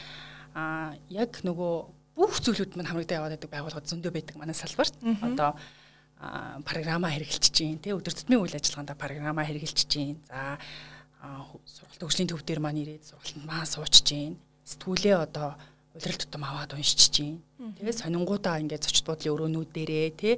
а яг нөгөө бүх зүйлүүд маань хамрагдаа яваад байдаг байгууллагууд зөндөө байдаг манай салбарт. Одоо програма хэрэгжилж чинь тий өдөр тутмын үйл ажиллагаанд програма хэрэгжилж чинь. За сургалт хөгжлийн төв дээр маань ирээд сургалтанд маань сууч чинь. Сэтгүүлээ одоо улирал тутам аваад уншиж чинь. Тэгээ сонингуудаа ингээд зочд буудлын өрөөнүүд дээрээ тий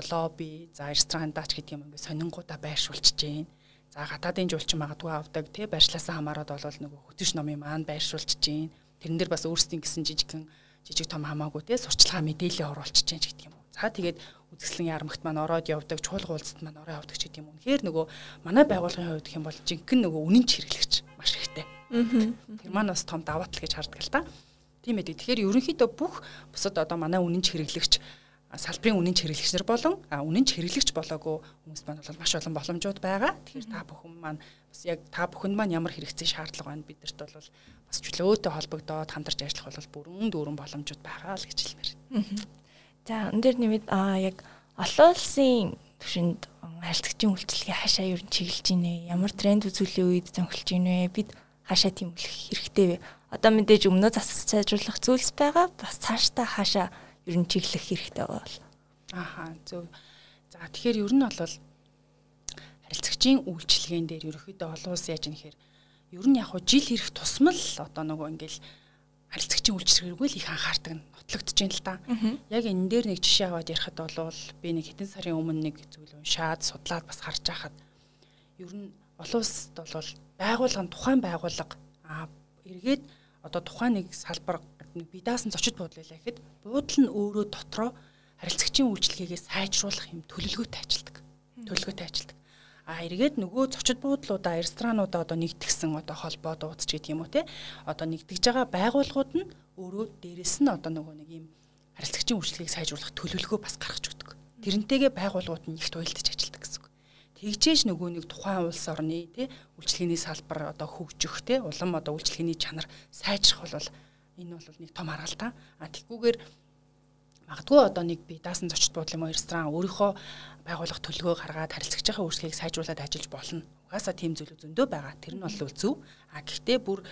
лобби, за ресторандаач гэдэг юм ингээд сонингуудаа байршуулж чинь. За гадаадын жуулчин магадгүй авдаг тий байршлаасаа хамаарат бол нөгөө хөтөш номын маань байршуулж чинь. Тэрэн дээр бас өөрсдийн гэсэн жижигхэн жижиг том хамаагүй тий сурчлагаа мэдээлэл оруулж чинь гэдэг юм. За тэгээд үзэсгэлэн ярамгт маань ороод явдаг, чуулга уулзалт маань ороо явдаг ч гэдэг юм. Тэгэхээр нөгөө манай байгууллагын хувьд гэх юм бол жинхэнэ нөгөө үнэн хэрэглэгч маш ихтэй. Тэр маань бас том даваа тал гэж харддаг л та. Тийм ээ. Тэгэхээр ерөнхийдөө бүх бусад одоо манай үнэн хэрэглэгч салбарын үнэн хэрэглэгч нар болон үнэн хэрэглэгч болоогүй хүмүүс маань бол маш олон боломжууд байгаа. Тэгэхээр та бүхэн маань бас яг та бүхэнд маань ямар хэрэгцээ шаардлага байна бидэрт бол бас чөлөөтэй холбогдоод хамтарч ажиллах бол бүрэн дүүрэн боломжууд байгаа л гэж хэлмээр. За энэ дээр нэмээд яг олон улсын түвшинд харилцагчийн үйлчлэгээ хаашаа ер нь чиглэж байна? Ямар тренд үзүүлэх үед зөнхөлж байна вэ? Бид хаашаа тэмүүлэх хэрэгтэй вэ? Одоо мэдээж өмнөө засаж сайжруулах зүйлс байгаа. Бас цаашдаа хаашаа ер нь чиглэх хэрэгтэй бол. Ааха зөв. За тэгэхээр ер нь бол харилцагчийн үйлчлэгээн дээр ерөөхдөө олон улс яаж нэхэр ер нь яг хуу жил ирэх тусмал одоо нөгөө ингээл харилцагчийн үйлчлэгээргүй л их анхаардаг нь нотлогдож байна л да. Яг энэ дээр нэг жишээ аваад ярихад бол би нэг хэдэн сарын өмнө нэг зүйл уншаад судлаад бас харж байхад ер нь олон улсад бол байгууллага тухайн байгууллага эргээд одоо тухайн нэг салбар нэг би даасан зочид буудлаа гэхэд буудал нь өөрөө дотроо харилцагчийн үйлчлэгээгээ сайжруулах юм төлөвлөгөөтэй ажилдаг. Төлөвлөгөөтэй ажилдаг. А эргээд нөгөө зочид буудлуудаа ресторануудаа одоо нэгтгсэн одоо холбоо дуудч гэдэг юм уу те одоо нэгтгэж байгаа байгууллагууд нь өөрөө дээрэс нь одоо нөгөө нэг юм харилцагчийн үйлчлэгийг сайжруулах төлөвлөгөө бас гаргаж өгдөг. Тэрнтэйгээ байгууллагууд нь ихт уялдаж ажилдаг гэсэн үг. Тэгжээж нөгөө нэг тухайн улс орны те үйлчлэгээний салбар одоо хөгжих те улам одоо үйлчлэгээний чанар сайжрах бол Энэ бол нэг том аргалтай. А тэггүйгээр магадгүй одоо нэг би даасан зочд буудлын мөн ресторан өөрийнхөө байгуулах төлөвөө гаргаад харилцагчийн үйлчлэгийг сайжруулад ажиллаж болно. Угаасаа тийм зүйл зөндөө байгаа. Тэр нь бол зөв. А гэхдээ бүр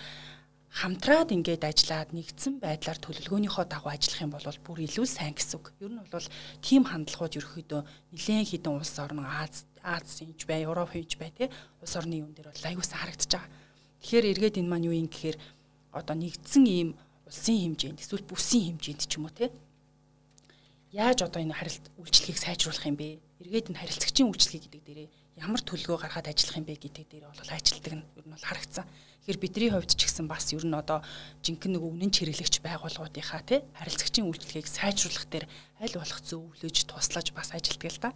хамтраад ингээд ажиллаад нэгдсэн байдлаар төлөвлөгөөнийхөө дагуу ажиллах юм бол бүр илүү сайн гэсэн үг. Ер нь бол тийм хандлагууд ерөөхдөө нэлээд хідэн улс орн Аз Аз хинж бай, Европ хинж бай тий улс орны юм дээр бол аюулсан харагдаж байгаа. Тэгэхээр эргээд энэ маань юу юм гэхээр одоо нэгдсэн ийм улсын хэмжээнд эсвэл бүсийн хэмжээнд ч юм уу те яаж одоо энэ харилт үйлчлэгийг сайжруулах юм бэ? Эргээд энэ харилцагчийн үйлчлэг гэдэг дээрээ ямар төлөвлөгөө гаргаад ажиллах юм бэ гэдэг дээр бол ажилтдаг нь ер нь бол харагдсан. Тэгэхээр бидний хувьд ч гэсэн бас ер нь одоо жинхэнэ нэг үнэн чиглэгч байгууллагуудынхаа тий харилцагчийн үйлчлэгийг сайжруулах дээр аль болох зөвлөж туслаж бас ажилтдаг л да.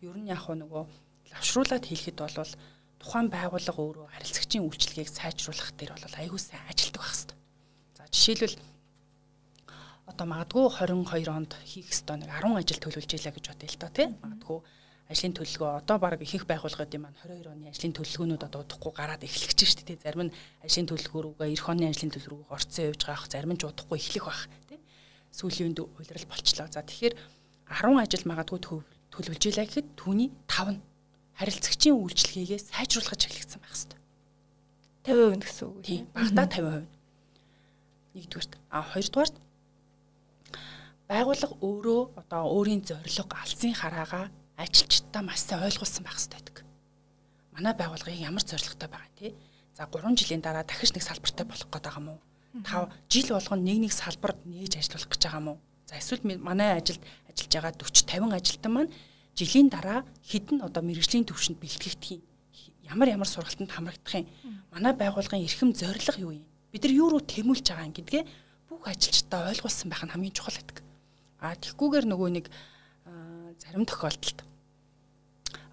Ер нь яг нөгөө лавшруулад хэлэхэд бол тухайн байгууллага өөрөө харилцагчийн үйлчлэгийг сайжруулах дээр бол аягүй сайн ажилтдаг байх хэрэгтэй. Жишээлбэл одоо магадгүй 22 онд хийх ёстой нэг 10 ажил төлөвлөж ийлээ гэж бодъё л доо тий. Магадгүй ажлын төлөвлөгөө одоо баг ихэнх байгууллагуудын маань 22 оны ажлын төлөвлөгөөнүүд одоо удахгүй гараад эхлэх гэж шүү дээ. Зарим нь ажлын төлөвлөгөөрүүгээ эх оны ажлын төлөвлөгөөг орцсон явж байгаа зарим нь ч удахгүй эхлэх байх тий. Сүүлийн үнд уйлрал болчлоо. За тэгэхээр 10 ажил магадгүй төлөвлөж ийлээ гэхэд түүний 5 нь харилцагчийн үйлчлэгээгээ сайжруулах чиглэгдсэн байх хэвээр. 50% гэсэн үг тийм. Багада 50% нэгдүгээрт а хоёрдугаарт байгууллага өөрөө одоо өөрийн зорилго алсын хараагаа ажилчдаа маш сайн ойлгуулсан байх хэрэгтэй байдаг. Манай байгууллагыг ямар зорилготой байгаа тий? За 3 жилийн дараа дахиж нэг салбартай болох гээд байгаа мó? 5 жил болгоно нэг нэг салбарт нээж ажиллах гэж байгаа мó? За эсвэл манай ажилд ажиллаж байгаа 40 50 ажилтан маань жилийн дараа хідэн одоо мэрэгжлийн төвшөнд бэлтгэгдэх юм. Ямар ямар сургалтанд хамрагдах юм. Манай байгууллагын эрхэм зорилго юу юм? Бид нар юу руу тэмүүлж байгаа юм гэдгээ бүх ажилчдаа ойлгуулсан байх нь хамгийн чухал гэдэг. А тэгхгүйгээр нөгөө нэг зарим тохиолдолд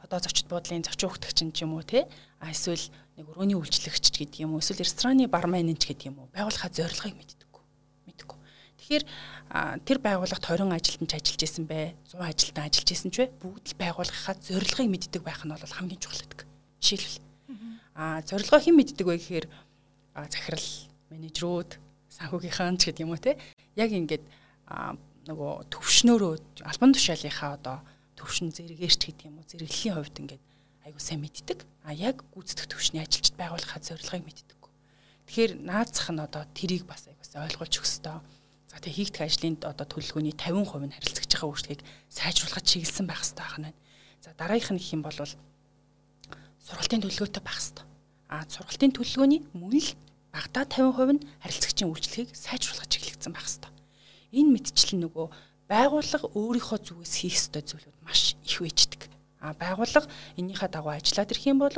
одоо зочид буудлын зочин хөгтөгч юм уу те а эсвэл нэг өрөөний үйлчлэгч гэдэг юм уу эсвэл рестораны барменч гэдэг юм уу байгууллагаа зорилгыг мэддэггүй мэддэггүй. Тэгэхээр тэр байгууллагт 20 ажилтнч ажиллаж исэн бэ 100 ажилтан ажиллаж исэн ч вэ бүгд л байгууллагынхаа зорилгыг мэддэг байх нь бол хамгийн чухал гэдэг. Жишээлбэл. А зорилгоо хэн мэддэг вэ гэхээр захирал менежерүүд санхүүгийнхаа ч гэдэг юм уу те яг ингээд нөгөө төвшнөөрөө албан тушаалынхаа одоо төвшин зэрэгээрч гэдэг юм уу зэрэглэлийн хувьд ингээд айгуу сайн мэддэг. А яг гүйцэтгэх төвшний ажилчид байгуулахад зорилгыг мэддэг. Тэгэхээр наацах нь одоо тэрийг бас айгуу сайн ойлгуулж ёстой. За тэгээ хийгдэх ажлын одоо төлөвлөгөөний 50% нь харилцагч байгаа үйлчлэгийг сайжруулахад чиглэсэн байх ёстой байна. За дараагийнх нь гэх юм бол сургалтын төлөвлөгөөтэй байх ёстой. А сургалтын төлөвлөгөөний мөн л багада 50% нь харилцагчийн үйлчлэгийг сайжруулахад чиглэгдсэн байх ёстой. Энэ мэдчлэл нөгөө байгууллага өөрийнхөө зүгээс хийх ёстой зүйлүүд маш их үйждэг. А байгууллага эннийхээ дагуу ажиллаад ирэх юм бол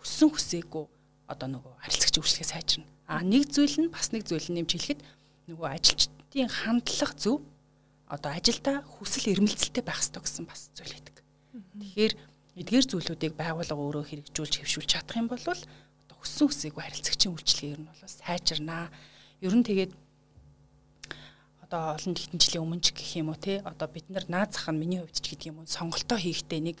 хүссэн хүсээгүй одоо нөгөө харилцагч үйлчлэгээ сайжирна. А нэг зүйл нь бас нэг зүйл нэмж хэлэхэд нөгөө ажилчдын хандлага зөв одоо ажилдаа хүсэл эрмэлзэлтэй байх ёстой гэсэн бас зүйл байдаг. Тэгэхээр эдгээр зүйлүүдийг байгууллага өөрөө хэрэгжүүлж хэвшүүлж чадах юм бол хүссэн хүсээгүй харилцагчийн үйлчлэгээ ер нь бол сайжирнаа. Ер нь тэгээд одоо олон хэдэн жилийн өмнө ч гэх юм уу те одоо бид нар наад зах нь миний хувьд ч гэдэг юм уу сонголтоо хийхдээ нэг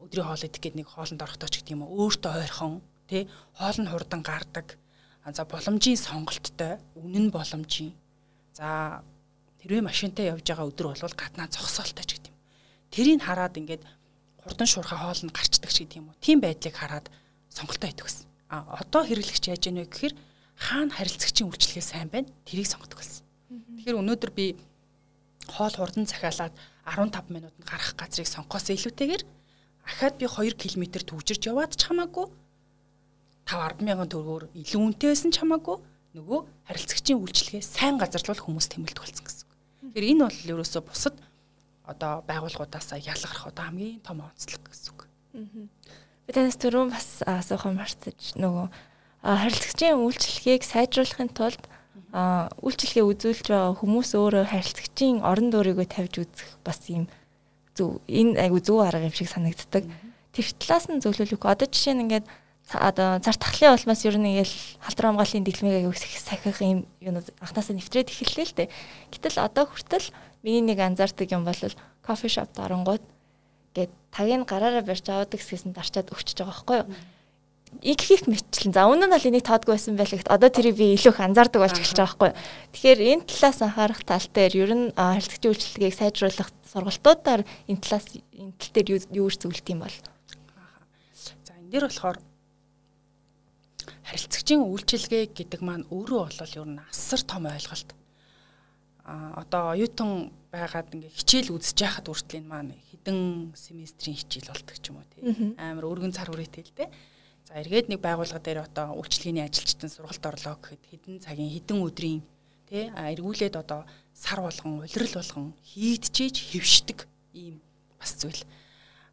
өдрийн хоол идэх гээд нэг хоолнд орохдоо ч гэдэг юм уу өөртөө ойрхон те хоол нь хурдан гардаг. За боломжийн сонголттой үнэн боломжийн. За тэрвээ машинтай явж байгаа өдөр бол гаднаа зогсоолтой ч гэдэг юм. Тэрийг хараад ингээд хурдан шуурхай хоол нь гарчдаг ч гэдэг юм уу тийм байдлыг хараад сонголтоо хийдэг гэсэн одоо хэрэглэгч яаж яах вэ гэхээр хаана харилцагчийн үйлчлэгээ сайн байна тэрийг сонгодог гэсэн Тэгэхээр өнөөдөр би хоол хурдан захиалаад 15 минутанд гарах газрыг сонгохоос илүүтэйгээр ахаад би 2 км төвжирч яваад ч хамаагүй 5 10 мянган төгрөгөөр илүү үнэтэй байсан ч хамаагүй нөгөө харилцагчийн үйлчлэгээ сайн газарлуул хүмүүс тэмэлдэг болсон гэсэн үг. Тэгэхээр энэ бол ерөөсөө бусад одоо байгууллагуудаас ялгарх одоо хамгийн том онцлог гэсэн үг. Би танаас түрүүн бас асуух юм марцаж нөгөө харилцагчийн үйлчлэгийг сайжруулахын тулд үйлчлэгээ үзүүлж байгаа хүмүүс өөрөө харилцагчийн орон дөрийгөө тавьж үзэх бас юм зөв энэ айгу зөв арга юм шиг санагддаг. Тэр талаас нь зөвлөлөх. Одоо жишээ нь ингээд одоо цар тахлын улмаас ер нь ингээл халдвар хамгааллын дэглэмийг аяг сахих юм юу анхнаасаа нэвтрээд эхэллээ л дээ. Гэтэл одоо хүртэл миний нэг анзаардаг юм бол кофе шоп дарангууд гээд тагийг гараараа барьж аваад гэсгэсэн дарчаад өгчөж байгаа байхгүй юу? их их мэтчлэн. За өмнө нь бол энийг тоодгүй байсан байлаа гэхэд одоо тэрийг би илүү их анзаардаг болж эхэлж байгаа байхгүй. Тэгэхээр энэ талаас анхаарах тал дээр ер нь харилцагчийн үйлчлэгийг сайжруулах сургалтуудаар энэ талаас энэ тал дээр юу юу зөвлөлт юм бол. За энэ дээр болохоор харилцагчийн үйлчилгээ гэдэг маань өөрөө бол ер нь асар том ойлголт. А одоо оюутан байгаад ингээ хичээл үзэж яхад хүртэл энэ маань хэдэн семестрийн хичээл болдог ч юм уу тий. Амар өргөн цар хүрээтэй л дээ. За эргээд нэг байгууллага дээр одоо үйлчлэгээний ажилчдын сургалт орлоо гэхэд хэдэн цагийн хэдэн өдрийн тий эргүүлээд одоо сар болгон улирал болгон хийдчихэж хөвшдөг ийм бас зүйл.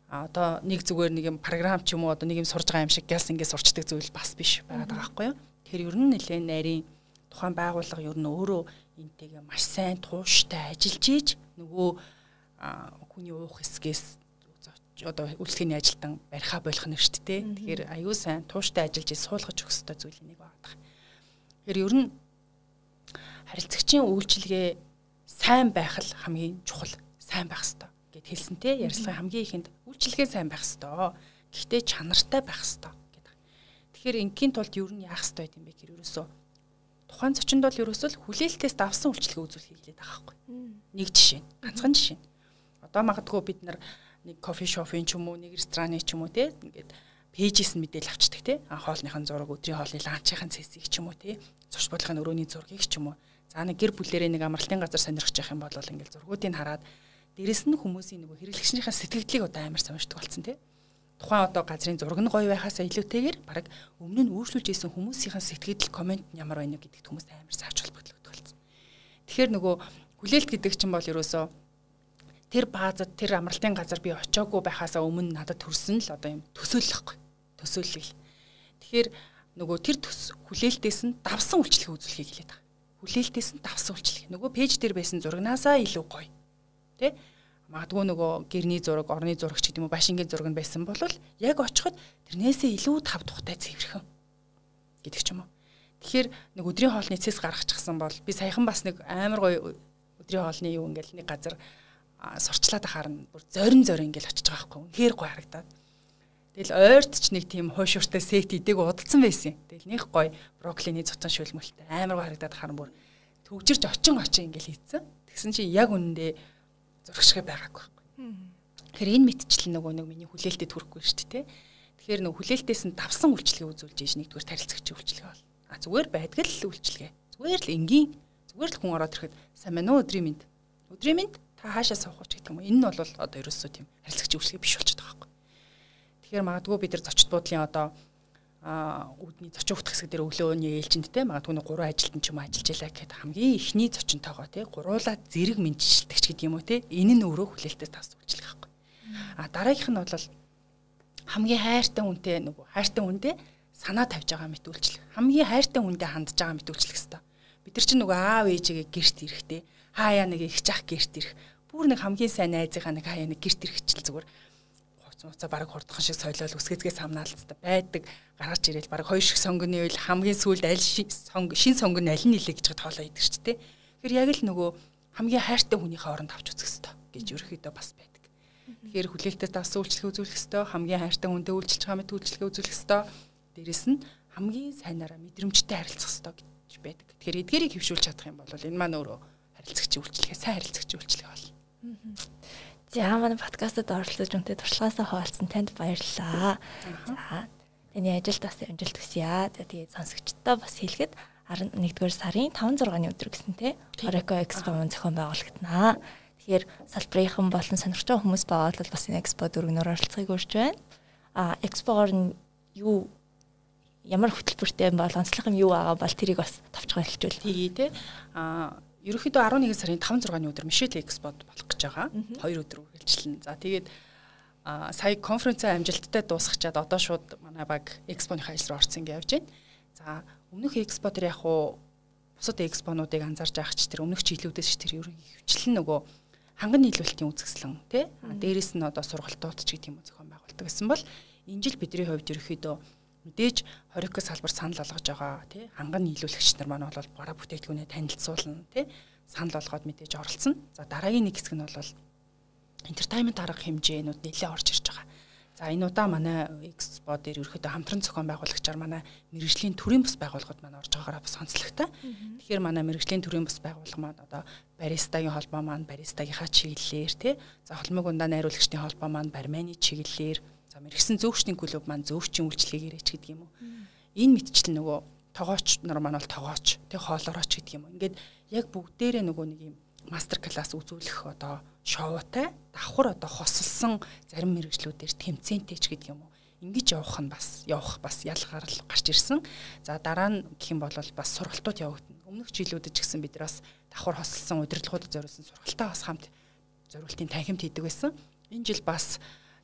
А одоо нэг зүгээр нэг юм програм ч юм уу одоо нэг юм сурж байгаа юм шиг гяс ингэ сурчдаг зүйл бас биш байгаад байгаа байхгүй юу. Тэгэхээр ер нь нэлээд нарийн тухайн байгууллага ер нь өөрөө энтэйгээ маш сайн тууштай ажиллаж ийж нөгөө хүний уух хэсгээс одоо үйлчлэгээний ажилтан барьхаа болох нь шүү дээ. Тэгэхээр аюу сайн тууштай ажиллаж суулгаж өгөх ёстой зүйл нэг байна. Тэгэхээр ер нь харилцагчийн үйлчлэгээ сайн байх л хамгийн чухал сайн байх ёстой гэд хэлсэн те ярьслага хамгийн ихэнд үйлчлэгээ сайн байх ёстой. Гэхдээ чанартай байх ёстой гэдэг. Тэгэхээр ингийн тулд ер нь яах ёстой юм бэ гэхээр ерөөсөө тухайн зочинд бол ерөөсөө хүлээлтээс давсан үйлчлэгээ үзүүлэх хийлээд байгаа байхгүй. Нэг жишээ. Ганцхан жишээ. Одоо магадгүй бид нар нэг кофе шопын ч юм уу нэг рестораны ч юм уу те ингээд пэйжээс нь мэдээл авчдаг те хоолныхын зураг өдрийн хоолны ланчийн цэсийг ч юм уу те зурш бодлогын өрөөний зургийг ч юм уу за нэг гэр бүлэрээ нэг амралтын газар сонирхож явах юм бол ингээд зургуудыг хараад дээрэс нь хүмүүсийн нөгөө хэрэглэгчнийхээ сэтгэгдлийг одоо амар сонирхдаг болсон те тухайн одоо газрын зураг нь гоё байхаас илүүтэйгээр баг өмнө нь үйлчлүүлж исэн хүмүүсийн сэтгэл комент нь ямар байна гэдэгт хүмүүс амар сааж холбогдлогддог болсон. Тэгэхээр нөгөө хүлээлт гэдэг чинь бол ерөөсөө тэр баазад тэр амралтын газар би очиагүй байхаасаа өмнө надад төрсөн л одоо юм төсөөлөхгүй. Төсөөлөл. Тэгэхээр нөгөө тэр төс хүлээлтээс нь давсан үйлчлэг үзүүлэхийг хэлээд байгаа. Хүлээлтээс нь давсан үйлчлэг. Нөгөө пэйж дээр байсан зурагнаасаа илүү гоё. Тэ? Магадгүй нөгөө гэрний зураг, орны зураг ч гэдэг юм уу, башингийн зураг нь байсан бол яг очиход тэрнээсээ илүү тав тухтай цэвэрхэн гэдэг ч юм уу. Тэгэхээр нэг өдрийн хоолны цэс гаргачихсан бол би саяхан бас нэг амар гоё өдрийн хоолны юу ингээл нэг газар сурчлаад ахаар нь бүр зорин зорин ингээл очиж байгаа байхгүй. Үнэхээр гоё харагдаад. Тэгэл ойрт ч нэг тийм хойшууртай сет идэг удалсан байсан. Тэгэл нэг гоё брокколины цуцан шүлмэлтэй амар гоё харагдаад ахаар нь бүр төгжирч очин очин ингээл хийцэн. Тэгсэн чи яг үнэндээ зурагшгүй байгаагүй байхгүй. Тэгэхээр энэ мэдчил нөгөө нэг миний хүлээлтэд хүрэхгүй шүү дээ. Тэгэхээр нөгөө хүлээлтээс нь давсан үйлчлэгээ үзүүлж ийш нэгдүгээр тарилцагчийн үйлчлэгээ бол. А зүгээр байдаг л үйлчлэгээ. Зүгээр л энгийн зүгээр л хүн ороод ирэхэд сайн мэн үү өдрийн мэд. Өдрийн мэд та хаашаа суух гэж гэдэг юм. Энэ нь бол одоо ерөөсөө тийм харилцагчийн үйлчлэгээ биш болчиход байгаа байхгүй. Тэгэхээр магадгүй бид нар зочд буудлын одоо үүдний зочин утгасг дээр өглөөний ээлжинд те магадгүй нэг гурван ажилтан ч юм ажиллаж ялаа гэхэд хамгийн ихний зочинтойгоо те гуруулаад зэрэг мэдчилдэг ч гэдэг юм уу те энэ нь өөрөө хүлээлтээс тас үйлчлэг байхгүй. А дараагийнх нь бол хамгийн хайртай хүнтэй нөгөө хайртай хүнтэй санаа тавьж байгаа мэт үйлчлэг. Хамгийн хайртай хүнтэй хандж байгаа мэт үйлчлэг хэвээр. Бид нар чинь нөгөө аав ээжигээ гэрт ирэхтэй хаяа нэг их жах гэрт ирэх. Бүр нэг хамгийн сайн найзынхаа нэг хаяа нэг гэрт ирэхчил зүгээр нууцаа бараг хурдхан шиг соёлол үсгэцгээ самнаалцтай байдаг гаргаж ирээл бараг хоёр шиг сонгоны үйл хамгийн сүүлд аль шин сонгон аль нь нилээ гэж тоолоо идэг ч тий. Тэгэхээр яг л нөгөө хамгийн хайртай хүнийхээ оронд авч үзэх хэрэгтэй гэж ерөөхдөө бас байдаг. Тэгэхээр хүлээлттэй давсан үйлчлэг үзүүлэх хэрэгтэй, хамгийн хайртай хүндээ үйлчлж байгаа мэт үйлчлэгээ үзүүлэх хэрэгтэй. Дээрэс нь хамгийн сайнараа мэдрэмжтэй харилцах хэрэгтэй гэж байдаг. Тэгэхээр эдгээрийг хөвшүүлж чадах юм бол энэ маань өөрөө харилцагчийн үйлчлэгээ, сайн харилцагчийн үйлчлэгээ болно. За манай подкастад оролцож үнтэй туршлагаасаа хуваалцсан танд баярлалаа. За таны ажилд бас амжилт хүсье. За тэгээд сонсогчдоо бас хэлэхэд 11-р сарын 5-6-ны өдөр гэсэн те Oreco Expo зохион байгуулагдана. Тэгэхээр салбарынхан болон сонирхож байгаа хүмүүс байгаа бол бас энэ экспо дөрөвнөр оролцохыг урьж байна. А экспогоор нь юу ямар хөтөлбөртэй юм бол онцлог юм юу байгаа бол тэрийг бас товчхон хэлжүүл. Тэгээ те. А ерөнхийдөө 11 сарын 5 6-ны өдөр Мишель Экспод болох гэж байгаа. Хоёр өдөр үргэлжлэн. За тэгээд сая конференцээ амжилттай дуусгачаад одоо шууд манай баг экспоныхаа ажил руу орсон гэж явж байна. За өмнөх экспо дээр яг уу бусад экспонуудыг анзаарч байгаа ч тэр өмнөх жилүүдээс тэр ерөн хөвчлэн нөгөө ханган нийлүүлэлтийн үзэсгэлэн тий дээрэс нь одоо сургалтууд ч гэдэг юм уу зохион байгуулдаг гэсэн бол энэ жил бидний хувьд ерөөхдөө мэдээж хориг салбар санал болгож байгаа тий ханган нийлүүлэгч нар маань бол бараа бүтээгдэхүүнээ танилцуулна тий санал болгоод мэдээж оролцсон. За дараагийн нэг хэсэг нь бол entertainment арга хэмжээнүүд нэлээд орж ирж байгаа. За энэ удаа манай экспо дээр ерөөхдөө хамтран зохион байгуулагчаар манай мэрэгжлийн төрийн бас байгууллагууд маань орж байгаагаараа бас онцлогтой. Тэгэхээр манай мэрэгжлийн төрийн бас байгууллага маань одоо баристагийн холбоо маань баристагийнхаа чиглэлээр тий за холмог ундаа найруулагчдын холбоо маань барманы чиглэлээр За мэрэгсэн зөөгчдийн клуб маань зөөгчийн үйлчлэгээр ч гэдэг юм уу. Энэ мэдчил нөгөө тогооч нар маань бол тогооч тэг хоолорооч гэдэг юм уу. Ингээд яг бүгдээрээ нөгөө нэг юм мастер класс үзүүлэх одоо шоутай давхар одоо хосолсон зарим мэрэгчлүүдээр тэмцээнтэй ч гэдэг юм уу. Ингиж явах нь бас явах бас ялгаар л гарч ирсэн. За дараа нь гэх юм бол бас сургалтууд явагдана. Өмнөх жилүүдэд ч гэсэн бид бас давхар хосолсон удирдлагуудад зориулсан сургалтаа бас хамт зориултын танхимд хийдэг байсан. Энэ жил бас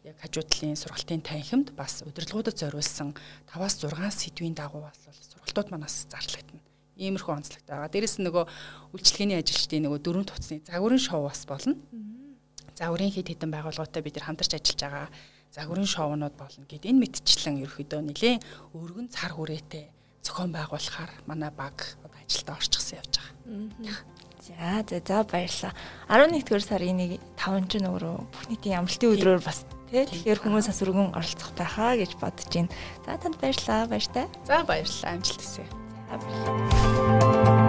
яг хажуу талын сургалтын танхимд бас удирдлагуудад зориулсан 5-аас 6 сэдвийн дагуу бас сургалтууд манаас зарлагдана. Иймэрхүү онцлогтой байгаа. Дээрэс нь нөгөө үйлчлэгээний ажилчдын нөгөө дөрөв туцны загварын шоу бас болно. Загварын хэд хэдэн байгууллагатай бид нар хамтарч ажиллаж байгаа. Загварын шоунууд болно гэд энэ мэдчлэн ерөөхдөө нэлээ өргөн цар хүрээтэй зохион байгуулахаар манай баг ажилдаа орчихсан явж байгаа. За за за баярлалаа. 11-р сарын 1 5 ч нөгөө бүх нийтийн амралтын өдрөөр бас тий тэгэхээр хүмүүс бас өргөн оролцох байхаа гэж бодож байна. За танд баярлалаа баяртай. За баярлалаа амжилт хүсье. За баярлалаа.